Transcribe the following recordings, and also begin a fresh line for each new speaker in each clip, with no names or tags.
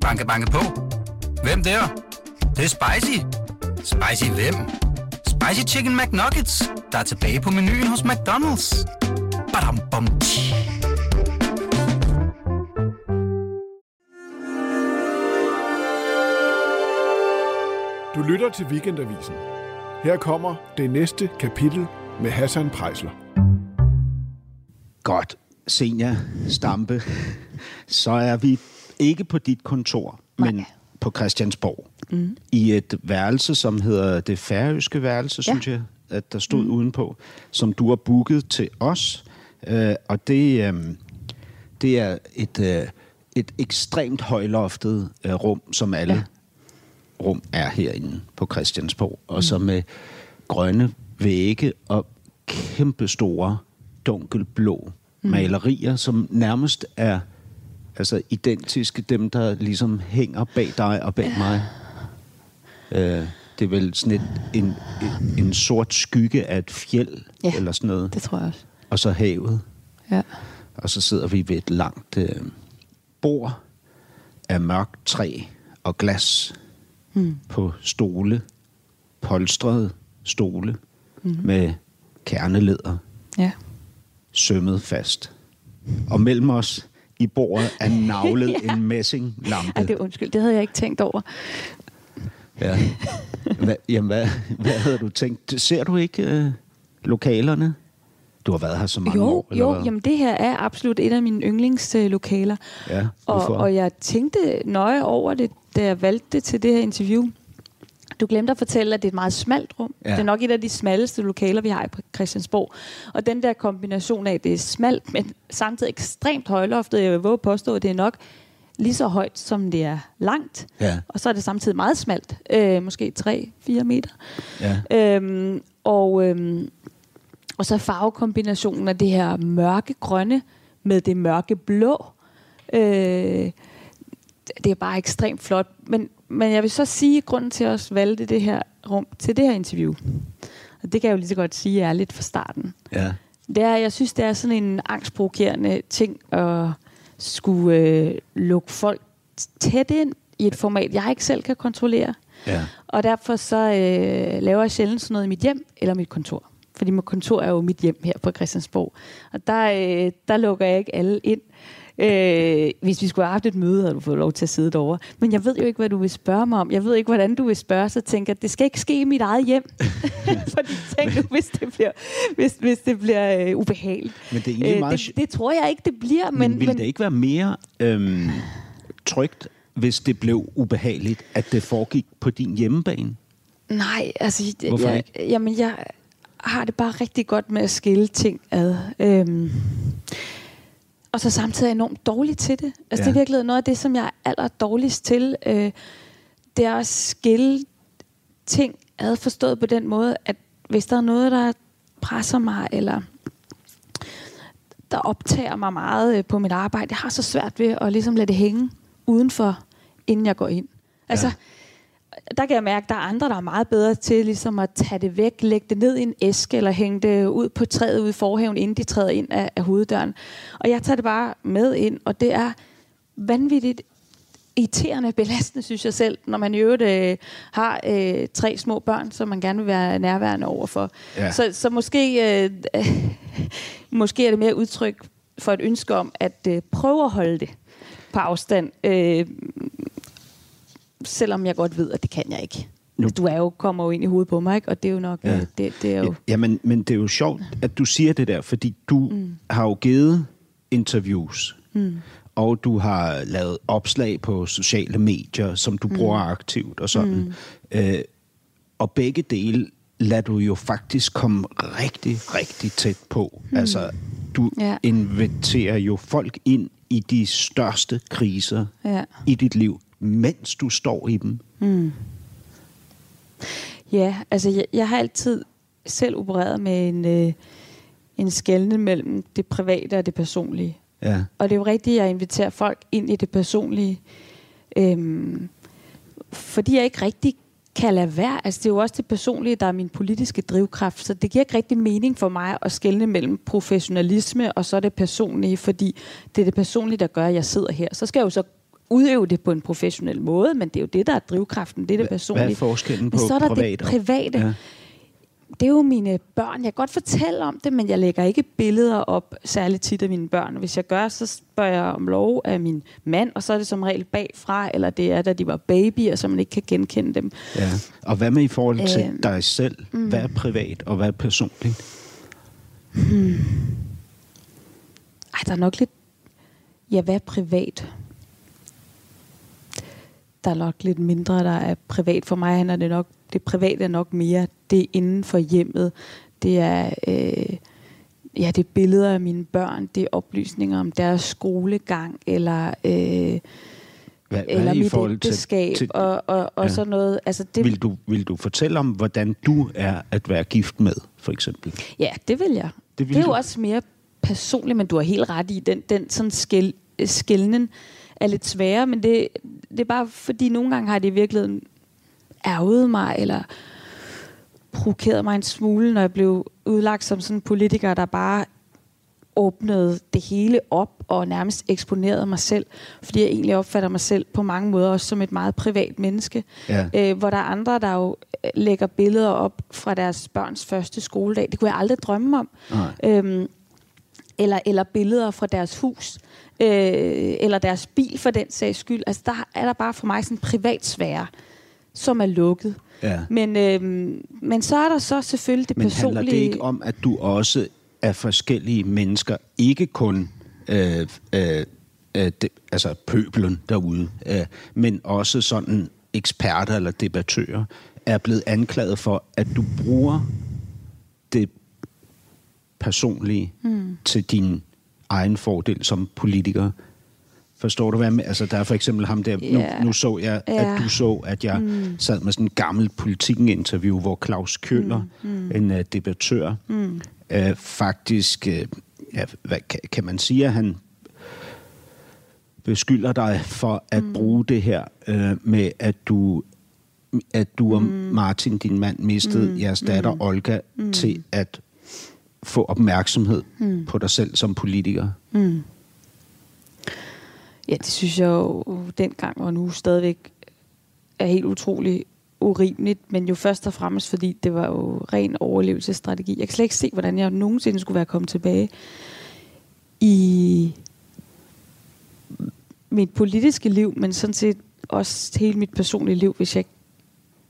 Banke, banke på. Hvem der? Det, det er spicy. Spicy hvem? Spicy Chicken McNuggets, der er tilbage på menuen hos McDonald's. Badum, bom, tji.
Du lytter til Weekendavisen. Her kommer det næste kapitel med Hassan Prejsler.
Godt, Senja Stampe. Så er vi ikke på dit kontor, Nej. men på Christiansborg. Mm. I et værelse, som hedder det færøske værelse, ja. synes jeg, at der stod mm. udenpå, som du har booket til os. Uh, og det, um, det er et, uh, et ekstremt højloftet uh, rum, som alle ja. rum er herinde på Christiansborg. Og mm. så med grønne vægge og kæmpestore dunkelblå mm. malerier, som nærmest er altså identiske dem, der ligesom hænger bag dig og bag mig. Øh, det er vel sådan et, en, en, en sort skygge af et fjeld, ja, eller sådan noget.
det tror jeg også.
Og så havet.
Ja.
Og så sidder vi ved et langt øh, bord af mørkt træ og glas mm. på stole, polstrede stole mm. med kerneleder.
Ja.
Sømmet fast. Og mellem os i bordet er navlet ja. en messinglampe.
Ja, det er undskyld, det havde jeg ikke tænkt over.
Ja. Hva, jamen, hvad, hvad havde du tænkt? Ser du ikke øh, lokalerne? Du har været her så mange
jo,
år,
eller Jo, hvad? jamen det her er absolut et af mine yndlingslokaler.
Ja,
og, og jeg tænkte nøje over det, da jeg valgte det til det her interview. Du glemte at fortælle, at det er et meget smalt rum. Ja. Det er nok et af de smalleste lokaler, vi har på Christiansborg. Og den der kombination af, at det er smalt, men samtidig ekstremt højloftet, jeg vil våge påstå, at det er nok lige så højt, som det er langt.
Ja.
Og så er det samtidig meget smalt. Øh, måske 3-4 meter.
Ja.
Øhm, og, øhm, og så farvekombinationen af det her mørke grønne med det mørke blå. Øh, det er bare ekstremt flot. Men, men jeg vil så sige, at grunden til at os valgte det her rum til det her interview, og det kan jeg jo lige så godt sige ærligt fra starten,
Ja.
det er, jeg synes, det er sådan en angstprovokerende ting at skulle øh, lukke folk tæt ind i et format, jeg ikke selv kan kontrollere.
Ja.
Og derfor så øh, laver jeg sjældent sådan noget i mit hjem eller mit kontor. Fordi mit kontor er jo mit hjem her på Christiansborg. Og der, øh, der lukker jeg ikke alle ind. Øh, hvis vi skulle have haft et møde, havde du fået lov til at sidde derovre. Men jeg ved jo ikke, hvad du vil spørge mig om. Jeg ved ikke, hvordan du vil spørge, så tænker jeg, det skal ikke ske i mit eget hjem. Fordi tænk nu, hvis det bliver, hvis, hvis det bliver øh, ubehageligt.
Men det er egentlig meget...
det, det tror jeg ikke, det bliver.
Men,
Men,
men ville det ikke være mere øhm, trygt, hvis det blev ubehageligt, at det foregik på din hjemmebane?
Nej, altså...
Hvorfor
jeg,
ikke?
Jamen, jeg har det bare rigtig godt med at skille ting ad. Øhm, og så samtidig er enormt dårlig til det. Altså,
Ja.
det er virkelig noget af det, som jeg er aller dårligst til. Øh, det er at skille ting ad forstået på den måde, at hvis der er noget, der presser mig, eller der optager mig meget øh, på mit arbejde, jeg har så svært ved at ligesom lade det hænge udenfor, inden jeg går ind. Altså,
Ja.
Der kan jeg mærke, at der er andre, der er meget bedre til ligesom at tage det væk, lægge det ned i en æske, eller hænge det ud på træet ude i forhaven, inden de træder ind af, af hoveddøren. Og jeg tager det bare med ind, og det er vanvittigt irriterende, belastende, synes jeg selv, når man i øvrigt øh, har øh, tre små børn, som man gerne vil være nærværende overfor.
Ja.
Så, så måske, øh, øh, måske er det mere udtryk for et ønske om at øh, prøve at holde det på afstand. Øh, selvom jeg godt ved, at det kan jeg ikke.
Nu-
Du er jo, kommer jo ind i hovedet på mig, ikke? og det er jo nok,
Ja.
ja. det, det er jo...
Ja, men, men det er jo sjovt, at du siger det der, fordi du mm. har jo givet interviews, mm. og du har lavet opslag på sociale medier, som du mm. bruger aktivt og sådan. Mm. Øh, og begge dele lader du jo faktisk komme rigtig, rigtig tæt på. Mm. Altså, du
Ja.
inviterer jo folk ind i de største kriser
Ja.
i dit liv, mens du står i dem.
Ja, altså jeg, jeg har altid selv opereret med en, øh, en skældne mellem det private og det personlige.
Ja.
Og det er jo rigtigt, at jeg inviterer folk ind i det personlige, øhm, fordi jeg ikke rigtig kan lade være. Altså det er jo også det personlige, der er min politiske drivkraft, så det giver ikke rigtig mening for mig at skelne mellem professionalisme og så det personlige, fordi det er det personlige, der gør, at jeg sidder her. Så skal jeg jo så udøve det på en professionel måde, men det er jo det, der er drivkraften, det er det personlige.
Hvad er forskellen på
men så er der
privat
det private.
Ja.
Det er jo mine børn. Jeg kan godt fortælle om det, men jeg lægger ikke billeder op særligt tit af mine børn. Hvis jeg gør, så spørger jeg om lov af min mand, og så er det som regel bagfra, eller det er, da de var babyer, så man ikke kan genkende dem.
Ja. Og hvad med i forhold til
Øhm,
dig selv? Hvad er privat, og hvad er personligt?
Ej, der er nok lidt... Ja, hvad er privat? Der er nok lidt mindre, der er privat. For mig handler det nok... Det private er nok mere det inden for hjemmet. Det er... Øh, ja, det er billeder af mine børn. Det er oplysninger om deres skolegang, eller... Øh,
Hvad,
eller
hvad i
mit
forhold til,
ægteskab,
til
og, og, og
ja.
sådan noget. Altså, det,
vil, du, vil du fortælle om, hvordan du er at være gift med, for eksempel?
Ja, det vil jeg.
Det vil
det er
du.
jo også mere personligt, men du har helt ret i, den, den sådan skæl, skældnen er lidt sværere, men det, det er bare fordi, nogle gange har det i virkeligheden ærget mig, eller provokeret mig en smule, når jeg blev udlagt som sådan en politiker, der bare åbnede det hele op og nærmest eksponerede mig selv, fordi jeg egentlig opfatter mig selv på mange måder også som et meget privat menneske.
Ja.
Øh, hvor der er andre, der jo lægger billeder op fra deres børns første skoledag. Det kunne jeg aldrig drømme om.
Nej.
Øhm, eller, eller billeder fra deres hus, øh, eller deres bil for den sags skyld. Altså der er der bare for mig sådan en privat sfære, som er lukket.
Ja.
Men, øh, men så er der så selvfølgelig det
Men
personlige...
handler det ikke om, at du også er forskellige mennesker, ikke kun øh, øh, øh, det, altså pøbelen derude, øh, men også sådan eksperter eller debattører, er blevet anklaget for, at du bruger det personlige mm. til din egen fordel som politiker. Forstår du, hvad med? Altså, der er for eksempel ham der...
Ja.
Nu, nu så jeg,
Ja.
at du så, at jeg mm. sad med sådan en gammel politikken-interview, hvor Claus Køller, mm. Mm. en uh, debattør, mm. uh, faktisk... Uh, ja, hvad, kan, kan man sige, at han beskylder dig for at mm. bruge det her uh, med, at du at du og Martin, din mand, mistede mm. jeres datter mm. Olga mm. til at få opmærksomhed mm. på dig selv som politiker.
Ja, det synes jeg jo dengang og nu stadigvæk er helt utrolig urimeligt, men jo først og fremmest, fordi det var jo ren overlevelsesstrategi. Jeg kan slet ikke se, hvordan jeg nogensinde skulle være kommet tilbage i mit politiske liv, men sådan set også hele mit personlige liv, hvis jeg ikke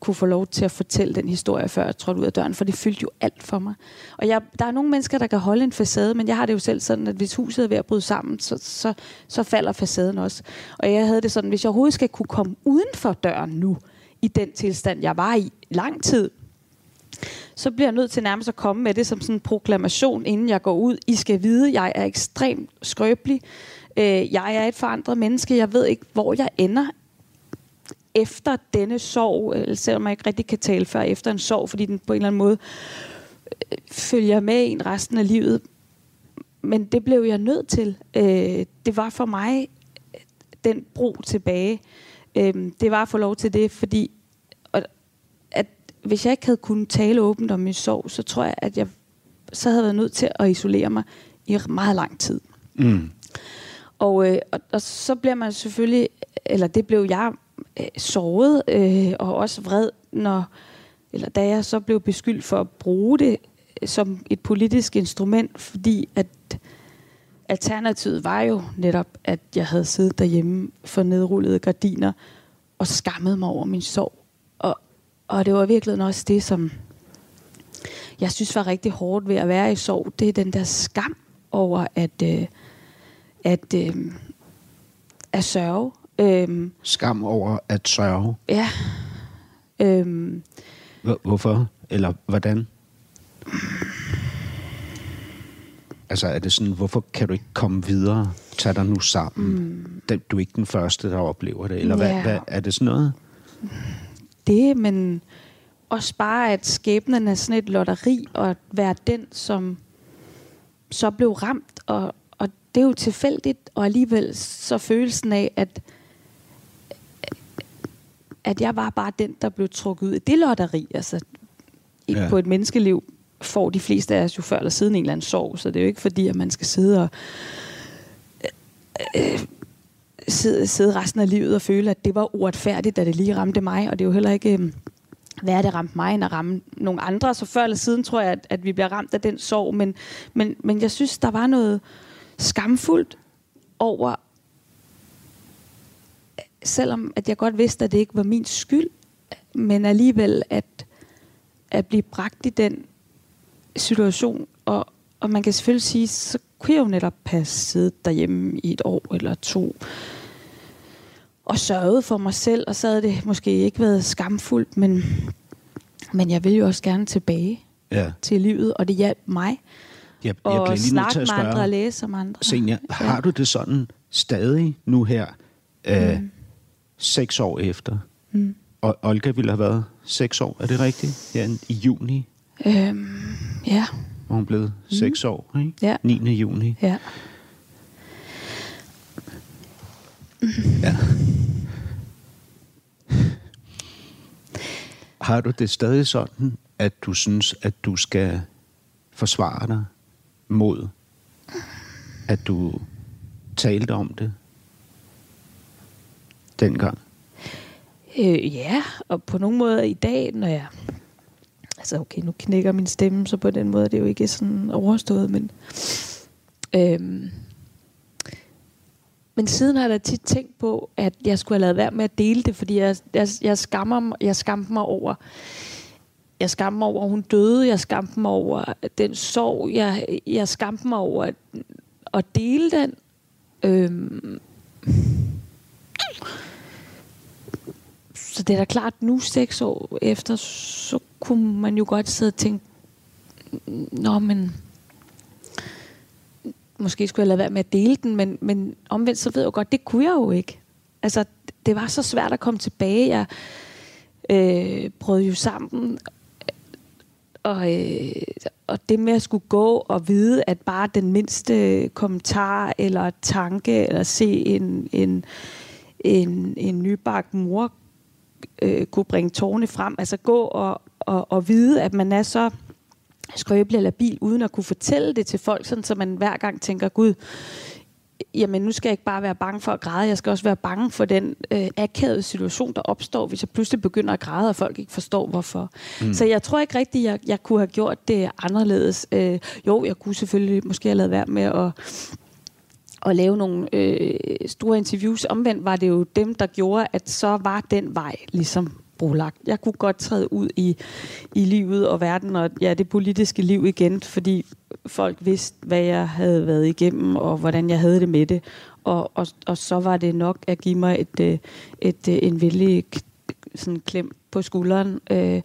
kunne få lov til at fortælle den historie, før jeg trådte ud af døren, for det fyldte jo alt for mig. Og jeg, der er nogle mennesker, der kan holde en facade, men jeg har det jo selv sådan, at hvis huset er ved at bryde sammen, så, så, så falder facaden også. Og jeg havde det sådan, hvis jeg overhovedet skal kunne komme uden for døren nu, i den tilstand, jeg var i lang tid, så bliver jeg nødt til nærmest at komme med det som sådan en proklamation, inden jeg går ud. I skal vide, jeg er ekstremt skrøbelig. Øh, jeg er et forandret menneske. Jeg ved ikke, hvor jeg ender efter denne sorg, eller selvom jeg ikke rigtig kan tale før efter en sorg, fordi den på en eller anden måde øh, følger med en resten af livet. Men det blev jeg nødt til. Øh, det var for mig øh, den bro tilbage. Øh, det var at få lov til det, fordi at hvis jeg ikke havde kunnet tale åbent om min sorg, så tror jeg, at jeg så havde været nødt til at isolere mig i meget lang tid.
Mm.
Og, øh, og, og så bliver man selvfølgelig, eller det blev jeg øh, såret øh, og også vred, når, eller da jeg så blev beskyldt for at bruge det øh, som et politisk instrument, fordi at alternativet var jo netop, at jeg havde siddet derhjemme for nedrullede gardiner og skammet mig over min sorg. Og, og det var virkelig også det, som jeg synes var rigtig hårdt ved at være i sorg. Det er den der skam over at, øh, at, øh, at sørge. Øh,
Skam over at sørge.
ja. Øh,
Hvor- Hvorfor? Eller hvordan? Altså er det sådan, hvorfor kan du ikke komme videre? Tag dig nu sammen. Mm. Du er ikke den første, der oplever det. Eller hvad,
Ja.
hvad, er det sådan noget?
det, men også bare, at skæbnen er sådan et lotteri, og at være den, som så blev ramt, og, og det er jo tilfældigt, og alligevel så følelsen af, at at jeg var bare den, der blev trukket ud i det lotteri. Altså,
Ja.
ja. på et menneskeliv får de fleste af os jo før eller siden en eller anden sorg, så det er jo ikke fordi, at man skal sidde og øh, sidde, sidde resten af livet og føle, at det var uretfærdigt, da det lige ramte mig, og det er jo heller ikke... Øh, hvad er det ramt mig, end at ramme nogle andre. Så før eller siden tror jeg, at, at vi bliver ramt af den sorg. Men, men, men jeg synes, der var noget skamfuldt over, selvom at jeg godt vidste, at det ikke var min skyld, men alligevel at, at blive bragt i den situation. Og, og man kan selvfølgelig sige, så kunne jeg jo netop have siddet derhjemme i et år eller to og sørget for mig selv, og så havde det måske ikke været skamfuldt, men, men jeg vil jo også gerne tilbage
Ja.
til livet, og det hjalp mig.
Jeg, jeg
Og
lige
snakke med andre og læse om andre.
Senior, har du det sådan stadig nu her, øh, seks år efter?
Mm.
Og Olga ville have været seks år, er det rigtigt? Ja, i juni
Øhm, ja,
var hun blevet seks år, ikke?
Ja.
9. juni.
ja.
Ja. Har du det stadig sådan, at du synes, at du skal forsvare dig mod, at du talte om det dengang?
Øh, ja, og på nogle måder i dag, når jeg... Altså okay, nu knækker min stemme, så på den måde det er det jo ikke sådan overstået, men... Øhm, men siden har jeg da tit tænkt på, at jeg skulle have lavet være med at dele det, fordi jeg, jeg, jeg, skammer, jeg skammer mig over... Jeg skammer mig over, at hun døde. Jeg skammer mig over den sorg. Jeg, jeg skammer mig over at, at dele den. Øhm, så det er da klart, nu seks år efter, så kunne man jo godt sidde og tænke, nå, men måske skulle jeg lade være med at dele den, men, men omvendt så ved jeg jo godt, det kunne jeg jo ikke. Altså, det var så svært at komme tilbage. Jeg øh, prøvede jo sammen, og, øh, og det med at skulle gå og vide, at bare den mindste kommentar eller tanke, eller se en, en, en, en nybagt mor øh, kunne bringe tårne frem. Altså gå og, og, og vide, at man er så skrøbelig eller bil, uden at kunne fortælle det til folk, sådan, så man hver gang tænker, gud, jamen nu skal jeg ikke bare være bange for at græde, jeg skal også være bange for den øh, akavede situation, der opstår, hvis jeg pludselig begynder at græde, og folk ikke forstår, hvorfor. Mm. Så jeg tror ikke rigtigt, jeg, jeg kunne have gjort det anderledes. Øh, jo, jeg kunne selvfølgelig måske have lavet være med at at lave nogle øh, store interviews. Omvendt var det jo dem, der gjorde, at så var den vej ligesom brolagt. Jeg kunne godt træde ud i, i livet og verden og ja, det politiske liv igen, fordi folk vidste, hvad jeg havde været igennem og hvordan jeg havde det med det. Og, og, og så var det nok at give mig et, øh, et, et, en villig sådan klem på skulderen. Øh,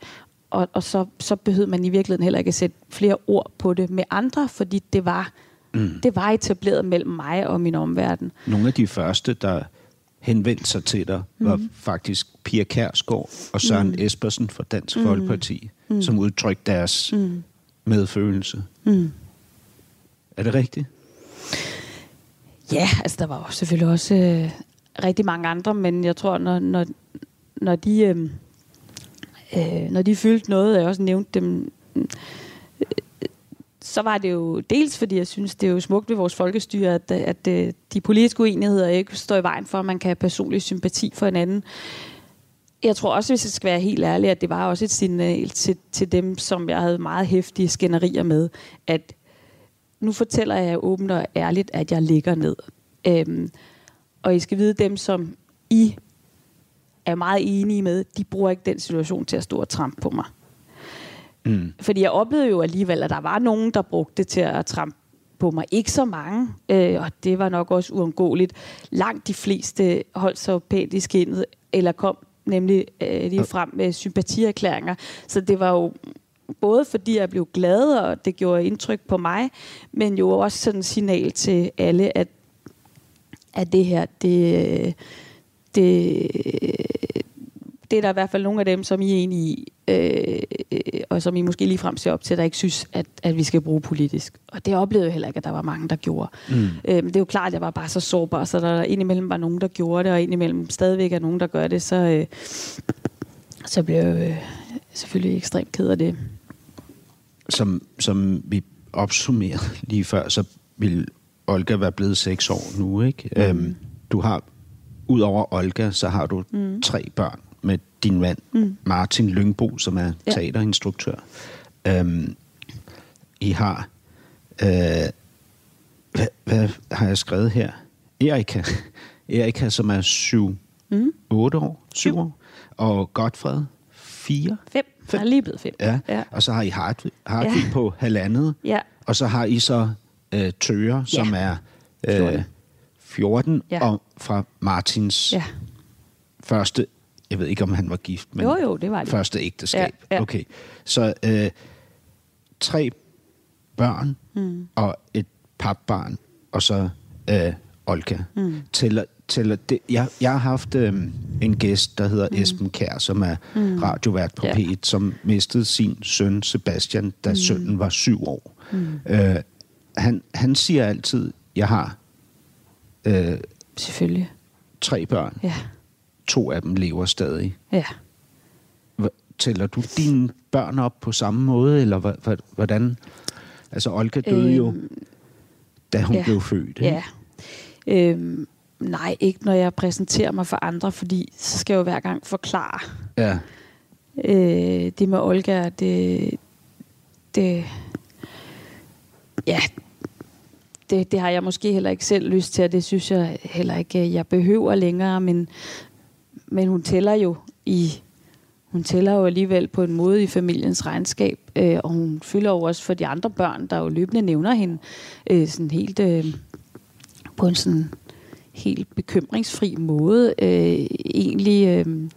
og og så, så behøvede man i virkeligheden heller ikke at sætte flere ord på det med andre, fordi det var, mm. det var etableret mellem mig og min omverden.
Nogle af de første, der henvendte sig til dig, var mm. faktisk Pia Kærsgaard og Søren mm. Espersen fra Dansk mm. Folkeparti, mm. som udtrykte deres mm. medfølelse.
Mm.
Er det rigtigt?
Ja, altså der var jo selvfølgelig også øh, rigtig mange andre, men jeg tror, når, når, når de øh, øh, når de fyldte noget, og jeg også nævnte dem, øh, så var det jo dels, fordi jeg synes, det er jo smukt ved vores folkestyre, at, at, øh, de politiske uenigheder ikke står i vejen for, at man kan have personlig sympati for hinanden. Jeg tror også, hvis jeg skal være helt ærlig, at det var også et signal til, til dem, som jeg havde meget hæftige skænderier med, at nu fortæller jeg åbent og ærligt, at jeg ligger ned. Øhm, og I skal vide, dem som I er meget enige med, de bruger ikke den situation til at stå og trampe på mig. Mm. Fordi jeg oplevede jo alligevel, at der var nogen, der brugte det til at trampe på mig. Ikke så mange, øh, og det var nok også uundgåeligt. Langt de fleste holdt sig pænt i skinnet, eller kom nemlig øh, lige frem med sympatierklæringer. Så det var jo både fordi jeg blev glad, og det gjorde indtryk på mig, men jo også sådan en signal til alle, at, at det her, det, det, det er der i hvert fald nogle af dem, som I er enige i, øh, og som I måske lige frem ser op til, der ikke synes, at, at vi skal bruge politisk. Og det oplevede jeg heller ikke, at der var mange, der gjorde. Mm. Øh, men det er jo klart, at jeg var bare så sårbar, så der indimellem var nogen, der gjorde det, og indimellem stadigvæk er nogen, der gør det, så, øh, så blev jeg øh, selvfølgelig ekstremt ked af det.
Som, som vi opsummerede lige før, så vil Olga være blevet seks år nu, ikke? Mm. Øhm, du har udover Olga, så har du mm. tre børn med din mand, mm. Martin Lyngbo, som er
Ja.
teaterinstruktør. Øhm, I har... Øh, hvad, hvad har jeg skrevet her? Erika. Erika, som er 7 mm. 8 år, 7
Syv.
år. Og Godfred, 4.
Fem.
Fem.
Der er lige blevet fem.
Ja.
ja.
ja. Og så har I Hartvig, Hartvig
Ja.
ja. på halvandet.
Ja.
Og så har I så øh, Tøre, som er øh,
14.
14,
Ja.
og fra Martins
ja.
første, jeg ved ikke om han var gift, men
Jo, jo, det var det.
første ægteskab.
Ja, ja.
Okay, så øh, tre børn mm. og et papbarn, og så øh, Olga. Mm. Tæller, tæller det, jeg, jeg har haft øh, en gæst, der hedder mm. Esben Kær, som er mm. radiovært på
Ja.
P1, som mistede sin søn Sebastian, da mm. sønnen var syv år. Mm. Øh, han, han siger altid, jeg har øh,
Selvfølgelig.
tre børn.
Ja.
To af dem lever stadig.
Ja.
Tæller du dine børn op på samme måde, eller hvordan? Altså, Olga døde øhm, jo, da hun
ja.
blev født. Ikke?
Ja. Øhm, nej, ikke når jeg præsenterer mig for andre, fordi så skal jeg jo hver gang forklare.
ja.
Øh, det med Olga, det... det ja, det, det har jeg måske heller ikke selv lyst til, og det synes jeg heller ikke, jeg behøver længere, men, men hun tæller jo i hun tæller jo alligevel på en måde i familiens regnskab, øh, og hun fylder jo også for de andre børn, der jo løbende nævner hende øh, sådan helt øh, på en sådan helt bekymringsfri måde. Øh, egentlig, øh,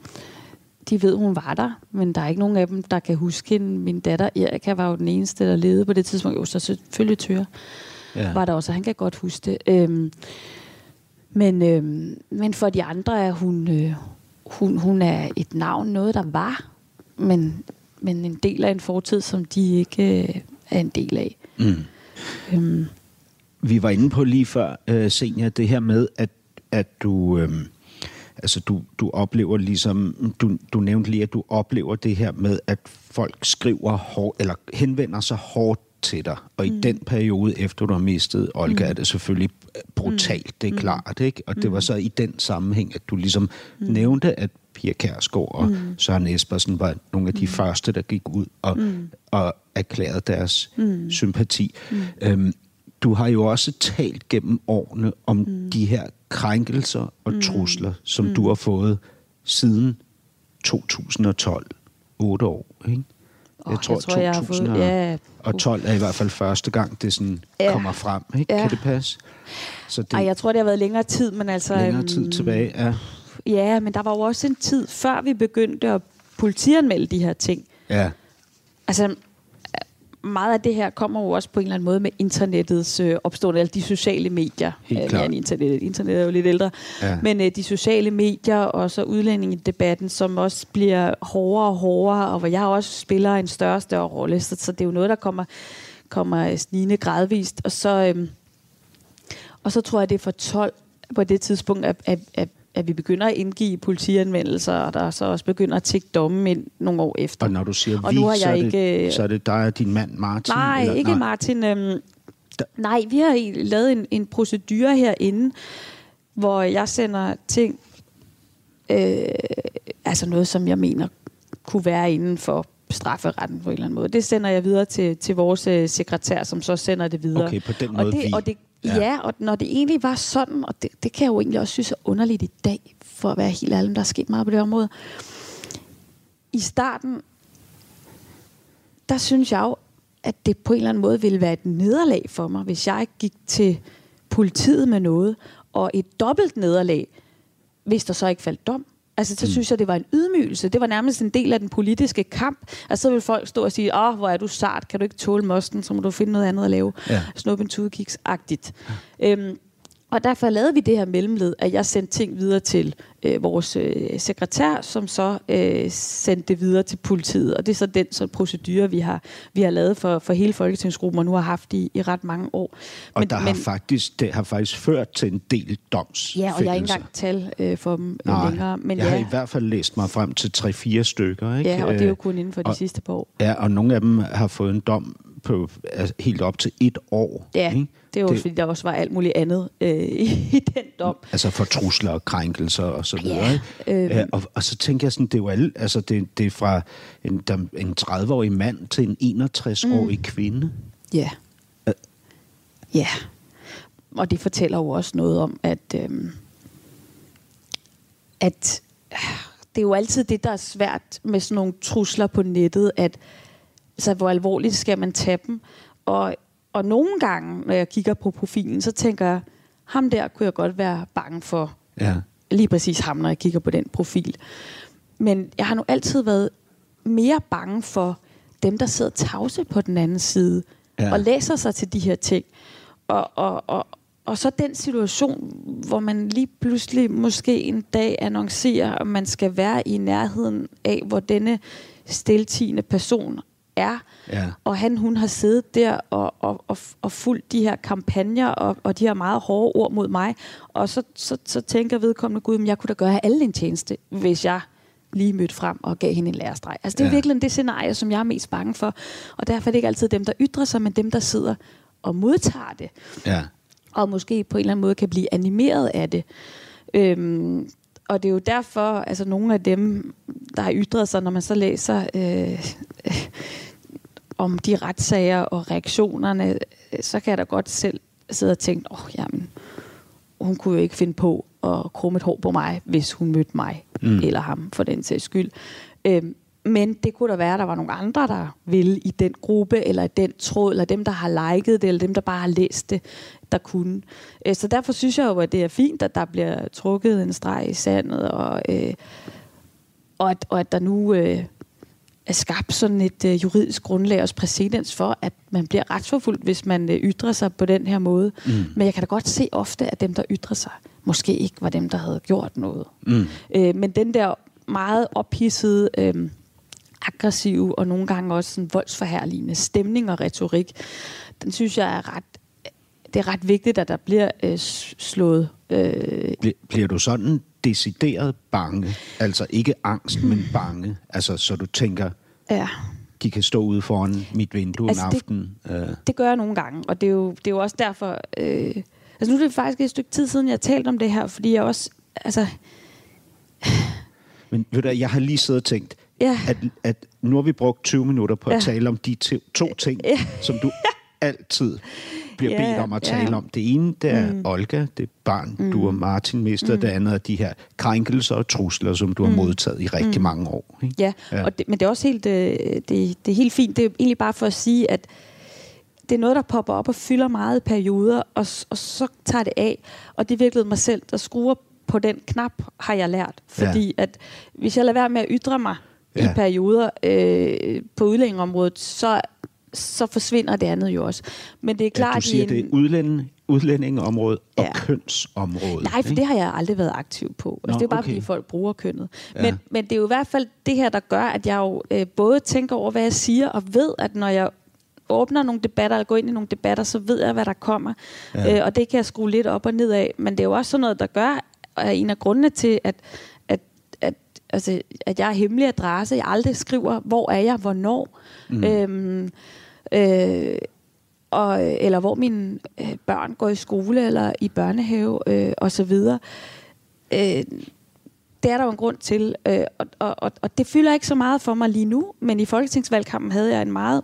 de ved, hun var der, men der er ikke nogen af dem, der kan huske hende. Min datter Erika var jo den eneste, der levede på det tidspunkt. Jo, så selvfølgelig Tør
Ja.
var der også, og han kan godt huske det. Øhm, men, øhm, men for de andre er hun, øh, hun, hun er et navn, noget der var, men, men en del af en fortid, som de ikke øh, er en del af.
Mm.
Øhm,
Vi var inde på lige før, uh, Senja, det her med, at, at du... øhm, Altså, du, du oplever ligesom, du, du nævnte lige, at du oplever det her med, at folk skriver hårdt, eller henvender sig hårdt til dig. Og i den periode, efter du har mistet Olga, mm. er det selvfølgelig brutalt, det er klart, ikke? Og det var så i den sammenhæng, at du ligesom mm. nævnte, at Pia Kærsgaard og mm. Søren Espersen var nogle af de mm. første, der gik ud og, mm. og erklærede deres mm. sympati. Mm. Øhm, du har jo også talt gennem årene om mm. de her krænkelser og mm. trusler, som mm. du har fået siden 2012. 8 år, ikke?
Åh, jeg tror, jeg har fået- ja.
og 12 er i hvert fald første gang, det sådan
Ja.
kommer frem, ikke?
Ja.
Kan det passe? Så det
ej, jeg tror, det har været længere tid, men altså...
er længere tid tilbage. Ja.
Ja, men der var jo også en tid, før vi begyndte at politianmelde de her ting.
ja.
Altså, meget af det her kommer jo også på en eller anden måde med internettets øh, opstående, eller de sociale medier.
Helt
Øh,
klart.
end internet. Internet er jo lidt ældre.
Ja.
Men øh, de sociale medier og så udlændingedebatten, som også bliver hårdere og hårdere, og hvor jeg også spiller en større og større rolle. Så, så det er jo noget, der kommer, kommer snigende gradvist. Og så, øhm, og så tror jeg, det er for 12 på det tidspunkt, at, at, at, at vi begynder at indgive politianmeldelser, og der så også begynder at tække dommen ind nogle år efter.
Og når du siger
Og
vi,
nu har
så,
jeg
er
ikke,
det, så er det dig og din mand Martin?
Nej,
eller?
ikke Martin. Øhm, nej, vi har lavet en, en procedure herinde, hvor jeg sender ting, øh, altså noget, som jeg mener kunne være inden for strafferetten på en eller anden måde. Det sender jeg videre til, til vores øh, sekretær, som så sender det videre.
Okay, på den
og
måde
det,
vi.
Og det,
Ja.
ja. og når det egentlig var sådan, og det, det kan jeg jo egentlig også synes er underligt i dag, for at være helt ærlig, der er sket meget på det område. I starten, der synes jeg jo, at det på en eller anden måde ville være et nederlag for mig, hvis jeg gik til politiet med noget, og et dobbelt nederlag, hvis der så ikke faldt dom. Altså, så synes jeg, det var en ydmygelse. Det var nærmest en del af den politiske kamp. Altså, så ville folk stå og sige, åh, hvor er du sart, kan du ikke tåle mosten, så må du finde noget andet at lave.
Ja.
Snup en tudekiks-agtigt. Øhm, og derfor lavede vi det her mellemled, at jeg sendte ting videre til øh, vores øh, sekretær, som så øh, sendte det videre til politiet. Og det er så den så procedure, vi har, vi har lavet for, for hele Folketingsgruppen, og nu har haft i, i ret mange år.
Og men, der har faktisk, det har faktisk ført til en del doms.
Ja, og jeg har ikke engang tal øh, for dem øh,
Nej,
længere. Men
jeg
ja,
har i hvert fald læst mig frem til 3-4 stykker. Ikke?
ja, og det er jo
Øh,
kun inden for de
og-
sidste par år.
Ja, og nogle af dem har fået en dom på altså, helt op til et år.
Ja,
ikke?
det er jo det, fordi, der også var alt muligt andet øh, i den dom.
Altså for trusler og krænkelser og så videre.
Ja.
Øh, og, og så tænker jeg sådan, det er jo alle, altså det, det er fra en, der, en 30-årig mand til en 61-årig mm. kvinde.
Ja. Ja. Og det fortæller jo også noget om, at, øhm, at øh, det er jo altid det, der er svært med sådan nogle trusler på nettet, at altså, hvor alvorligt skal man tage dem. Og, og nogle gange, når jeg kigger på profilen, så tænker jeg, ham der kunne jeg godt være bange for.
Ja.
Lige præcis ham, når jeg kigger på den profil. Men jeg har nu altid været mere bange for dem, der sidder tavse på den anden side
Ja.
og læser sig til de her ting. Og, og, og, og så den situation, hvor man lige pludselig måske en dag annoncerer, at man skal være i nærheden af, hvor denne stiltigende person er.
Ja.
Og han, hun har siddet der og, og, og, og fulgt de her kampagner og, og de her meget hårde ord mod mig. Og så, så, så tænker vedkommende, gud, men jeg kunne da gøre alle en tjeneste, hvis jeg lige mødte frem og gav hende en lærestreg. Altså det er
Ja.
virkelig det scenarie, som jeg er mest bange for. Og derfor er det ikke altid dem, der ytrer sig, men dem, der sidder og modtager det
Ja.
og måske på en eller anden måde kan blive animeret af det. Øhm, og det er jo derfor, altså nogle af dem, der har ytret sig, når man så læser øh, om de retssager og reaktionerne, så kan jeg da godt selv sidde og tænke, åh, oh, jamen, hun kunne jo ikke finde på at krumme et hår på mig, hvis hun mødte mig,
mm.
eller ham for den sags skyld. Øhm, men det kunne da være, at der var nogle andre, der ville i den gruppe, eller i den tråd, eller dem, der har liket det, eller dem, der bare har læst det, der kunne. Øh, Så derfor synes jeg jo, at det er fint, at der bliver trukket en streg i sandet, og, øh, og, at, og at der nu øh, er skabt sådan et øh, juridisk grundlag og præcedens for, at man bliver retsforfulgt, hvis man øh, ytrer sig på den her måde. Mm. Men jeg kan da godt se ofte, at dem, der ytrer sig, måske ikke var dem, der havde gjort noget.
Mm.
Øh, men den der meget ophidsede, øh, aggressive og nogle gange også sådan voldsforherligende stemning og retorik, den synes jeg er ret, det er ret vigtigt, at der bliver øh, slået. Øh,
Bli- Bliver du sådan decideret bange? Altså ikke angst, men bange? Altså så du tænker,
ja.
de kan stå ude foran mit vindue
Altså,
en
det-
aften? Øh,
Det gør jeg nogle gange, og det er jo, det er jo også derfor... Øh, altså nu er det faktisk et stykke tid siden, jeg har talt om det her, fordi jeg også... Altså,
Men ved du, jeg har lige siddet og tænkt,
Ja.
at, at nu har vi brugt 20 minutter på at
Ja.
tale om de to, to ting,
Ja.
som du altid bliver
Ja,
bedt om at
ja.
tale om. Det ene, det er mm. Olga, det barn, mm. du og Martin mistede. Mm. Det andet er de her krænkelser og trusler, som du har modtaget i rigtig mange år. Ikke?
ja,
Ja.
ja. Og det, men det er også helt, øh, det, det er helt fint. Det er egentlig bare for at sige, at det er noget, der popper op og fylder meget perioder, og, og så tager det af. Og det er virkelig mig selv, der skruer på den knap, har jeg lært. Fordi ja. at hvis jeg lader være med at ytre mig ja.
Ja.
i perioder øh, på udlændingområdet, så, så forsvinder det andet jo også. Men det er klart,
Ja, du siger,
en,
det er udlænding, udlændingeområdet og
Ja.
kønsområdet.
Nej, for
ikke?
det har jeg aldrig været aktiv på. Altså,
Nå,
det er jo bare,
okay.
fordi folk bruger kønnet.
Ja.
Men, men det er jo i hvert fald det her, der gør, at jeg jo øh, både tænker over, hvad jeg siger, og ved, at når jeg åbner nogle debatter, eller går ind i nogle debatter, så ved jeg, hvad der kommer.
Ja.
Øh, og det kan jeg skrue lidt op og ned af. Men det er jo også sådan noget, der gør, og er en af grundene til, at, altså, at jeg er hemmelig adresse. Jeg aldrig skriver, hvor er jeg, hvornår. Mm. Øhm, øh, og, eller hvor mine øh, børn går i skole eller i børnehave øh, og så videre. Øh, det er der jo en grund til, øh, og, og, og, og det fylder ikke så meget for mig lige nu, men i folketingsvalgkampen havde jeg en meget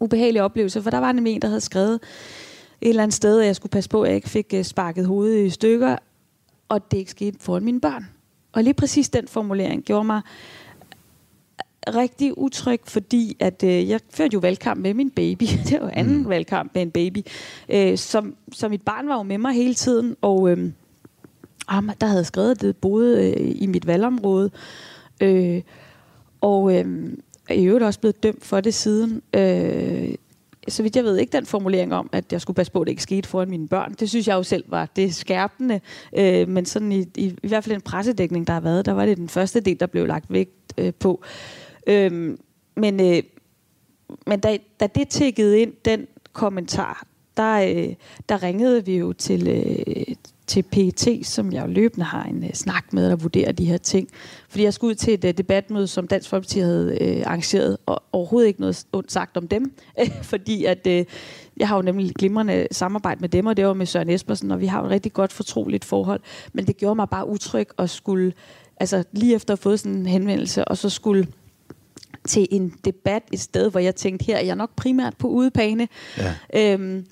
ubehagelig oplevelse, for der var nemlig en, der havde skrevet et eller andet sted, at jeg skulle passe på, at jeg ikke fik øh, sparket hovedet i stykker, og det ikke skete foran mine børn. Og lige præcis den formulering gjorde mig rigtig utryg, fordi at øh, jeg førte jo valgkamp med min baby. Det var jo anden mm. valgkamp med en baby. Øh, som, så mit barn var jo med mig hele tiden, og øh, der havde skrevet, det boede øh, i mit valgområde. Øh, og øh, er i øvrigt også blevet dømt for det siden. Øh, så vidt jeg ved ikke den formulering om, at jeg skulle passe på, at det ikke skete foran mine børn. Det synes jeg jo selv var det skærpende. Øh, men sådan i, i, i hvert fald den pressedækning, der har været, der var det den første del, der blev lagt vægt øh, på. Øh, men øh, men da, da det tækkede ind, den kommentar, der, øh, der ringede vi jo til, øh, til PET, som jeg jo løbende har en uh, snak med, der vurderer de her ting. Fordi jeg skulle ud til et uh, debatmøde, som Dansk Folkeparti havde uh, arrangeret, og overhovedet ikke noget ondt sagt om dem, fordi at uh, jeg har jo nemlig glimrende samarbejde med dem, og det var med Søren Espersen, og vi har jo et rigtig godt fortroligt forhold. Men det gjorde mig bare utryg at skulle, altså lige efter at have fået sådan en henvendelse, og så skulle til en debat et sted, hvor jeg tænkte, her er jeg nok primært på udebane. Ja. Øhm,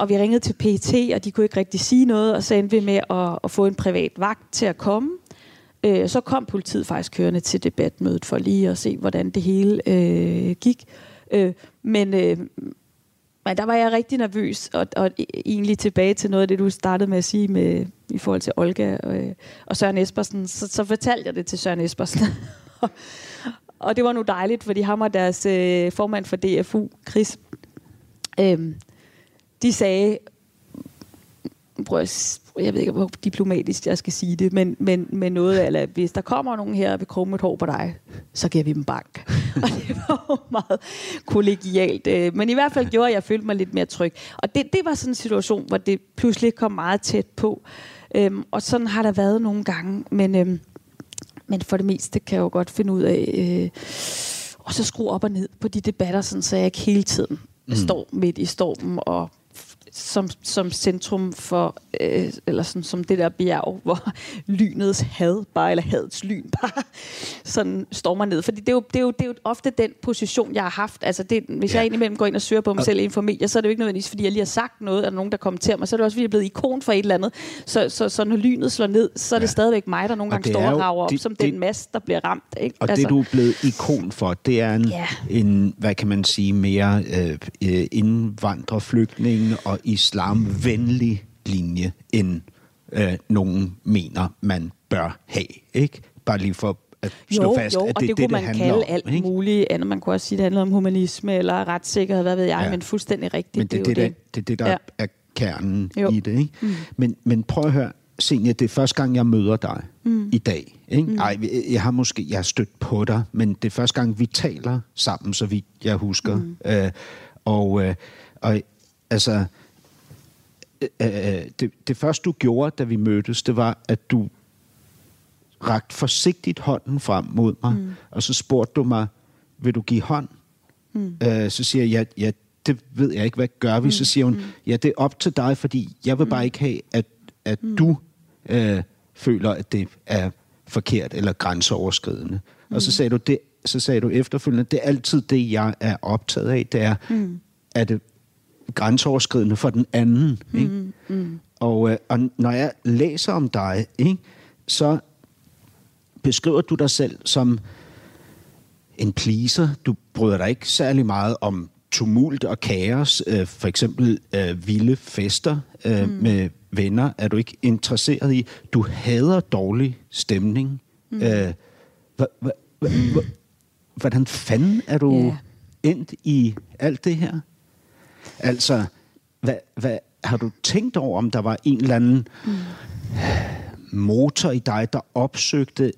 og vi ringede til PET, og de kunne ikke rigtig sige noget, og så endte vi med at, at få en privat vagt til at komme. Øh, så kom politiet faktisk kørende til debatmødet for lige at se, hvordan det hele øh, gik. Øh, men, øh, men der var jeg rigtig nervøs, og, og e, egentlig tilbage til noget af det, du startede med at sige med, i forhold til Olga og, og Søren Espersen. Så, så fortalte jeg det til Søren Espersen. og det var nu dejligt, fordi ham og deres øh, formand for DFU, Chris, øh, de sagde, prøv at, jeg ved ikke, hvor diplomatisk jeg skal sige det, men, men, men noget, eller hvis der kommer nogen her og vil krumme et hår på dig, så giver vi dem bank. og det var jo meget kollegialt. Øh, men i hvert fald gjorde, at jeg følte mig lidt mere tryg. Og det, det var sådan en situation, hvor det pludselig kom meget tæt på. Øhm, og sådan har der været nogle gange, men, øhm, men for det meste kan jeg jo godt finde ud af, øh, og så skrue op og ned på de debatter, sådan, så jeg ikke hele tiden mm. står midt i stormen og som, som centrum for, øh, eller sådan, som det der bjerg, hvor lynets had bare, eller hadets lyn bare sådan stormer ned. Fordi det er, jo, det, er jo, det er jo ofte den position, jeg har haft. Altså det, hvis ja. jeg indimellem går ind og søger på mig selv inden for medier, så er det jo ikke nødvendigvis, fordi jeg lige har sagt noget, eller nogen, der kommenterer mig. Så er det også, fordi jeg er blevet ikon for et eller andet. Så, så, så når lynet slår ned, så er det ja. stadigvæk mig, der nogle gange står og rager op, det, som det, den mast, der bliver ramt. Ikke?
Og altså. det, du er blevet ikon for, det er en, ja. en hvad kan man sige, mere øh, øh indvandrerflygtning og islamvenlig linje, end øh, nogen mener, man bør have. Ikke? Bare lige for at slå
jo,
fast,
jo,
at det,
og det,
det
kunne
det,
man
det
kalde
om,
alt
ikke?
muligt andet. Man kunne også sige, at det handler om humanisme eller retssikkerhed, hvad ved jeg, ja. men fuldstændig rigtigt.
Men det, det,
det, er
det, det, det der ja. er kernen
jo.
i det. Ikke? Mm. Men, men prøv at høre, Senja, det er første gang, jeg møder dig mm. i dag. Ikke? Mm. Ej, jeg har måske jeg har stødt på dig, men det er første gang, vi taler sammen, så vidt jeg husker. Mm. Øh, og, øh, og altså, øh, øh, det, det første, du gjorde, da vi mødtes, det var, at du rakte forsigtigt hånden frem mod mig, mm. og så spurgte du mig, vil du give hånd? Mm. Øh, så siger jeg, ja, ja, det ved jeg ikke, hvad gør vi? Mm. Så siger hun, ja, det er op til dig, fordi jeg vil mm. bare ikke have, at, at mm. du øh, føler, at det er forkert eller grænseoverskridende. Mm. Og så sagde du det, så sagde du efterfølgende, det er altid det, jeg er optaget af, det er, mm. at det grænseoverskridende for den anden. Mm. Ikke? Mm. Og, øh, og når jeg læser om dig, ikke, så beskriver du dig selv som en pleaser. Du bryder dig ikke særlig meget om tumult og kaos. Øh, for eksempel øh, vilde fester øh, mm. med venner er du ikke interesseret i. Du hader dårlig stemning. Mm. Øh, hvordan fanden er du yeah. endt i alt det her? Altså, hvad, hvad, har du tænkt over, om der var en eller anden mm. motor i dig, der opsøgte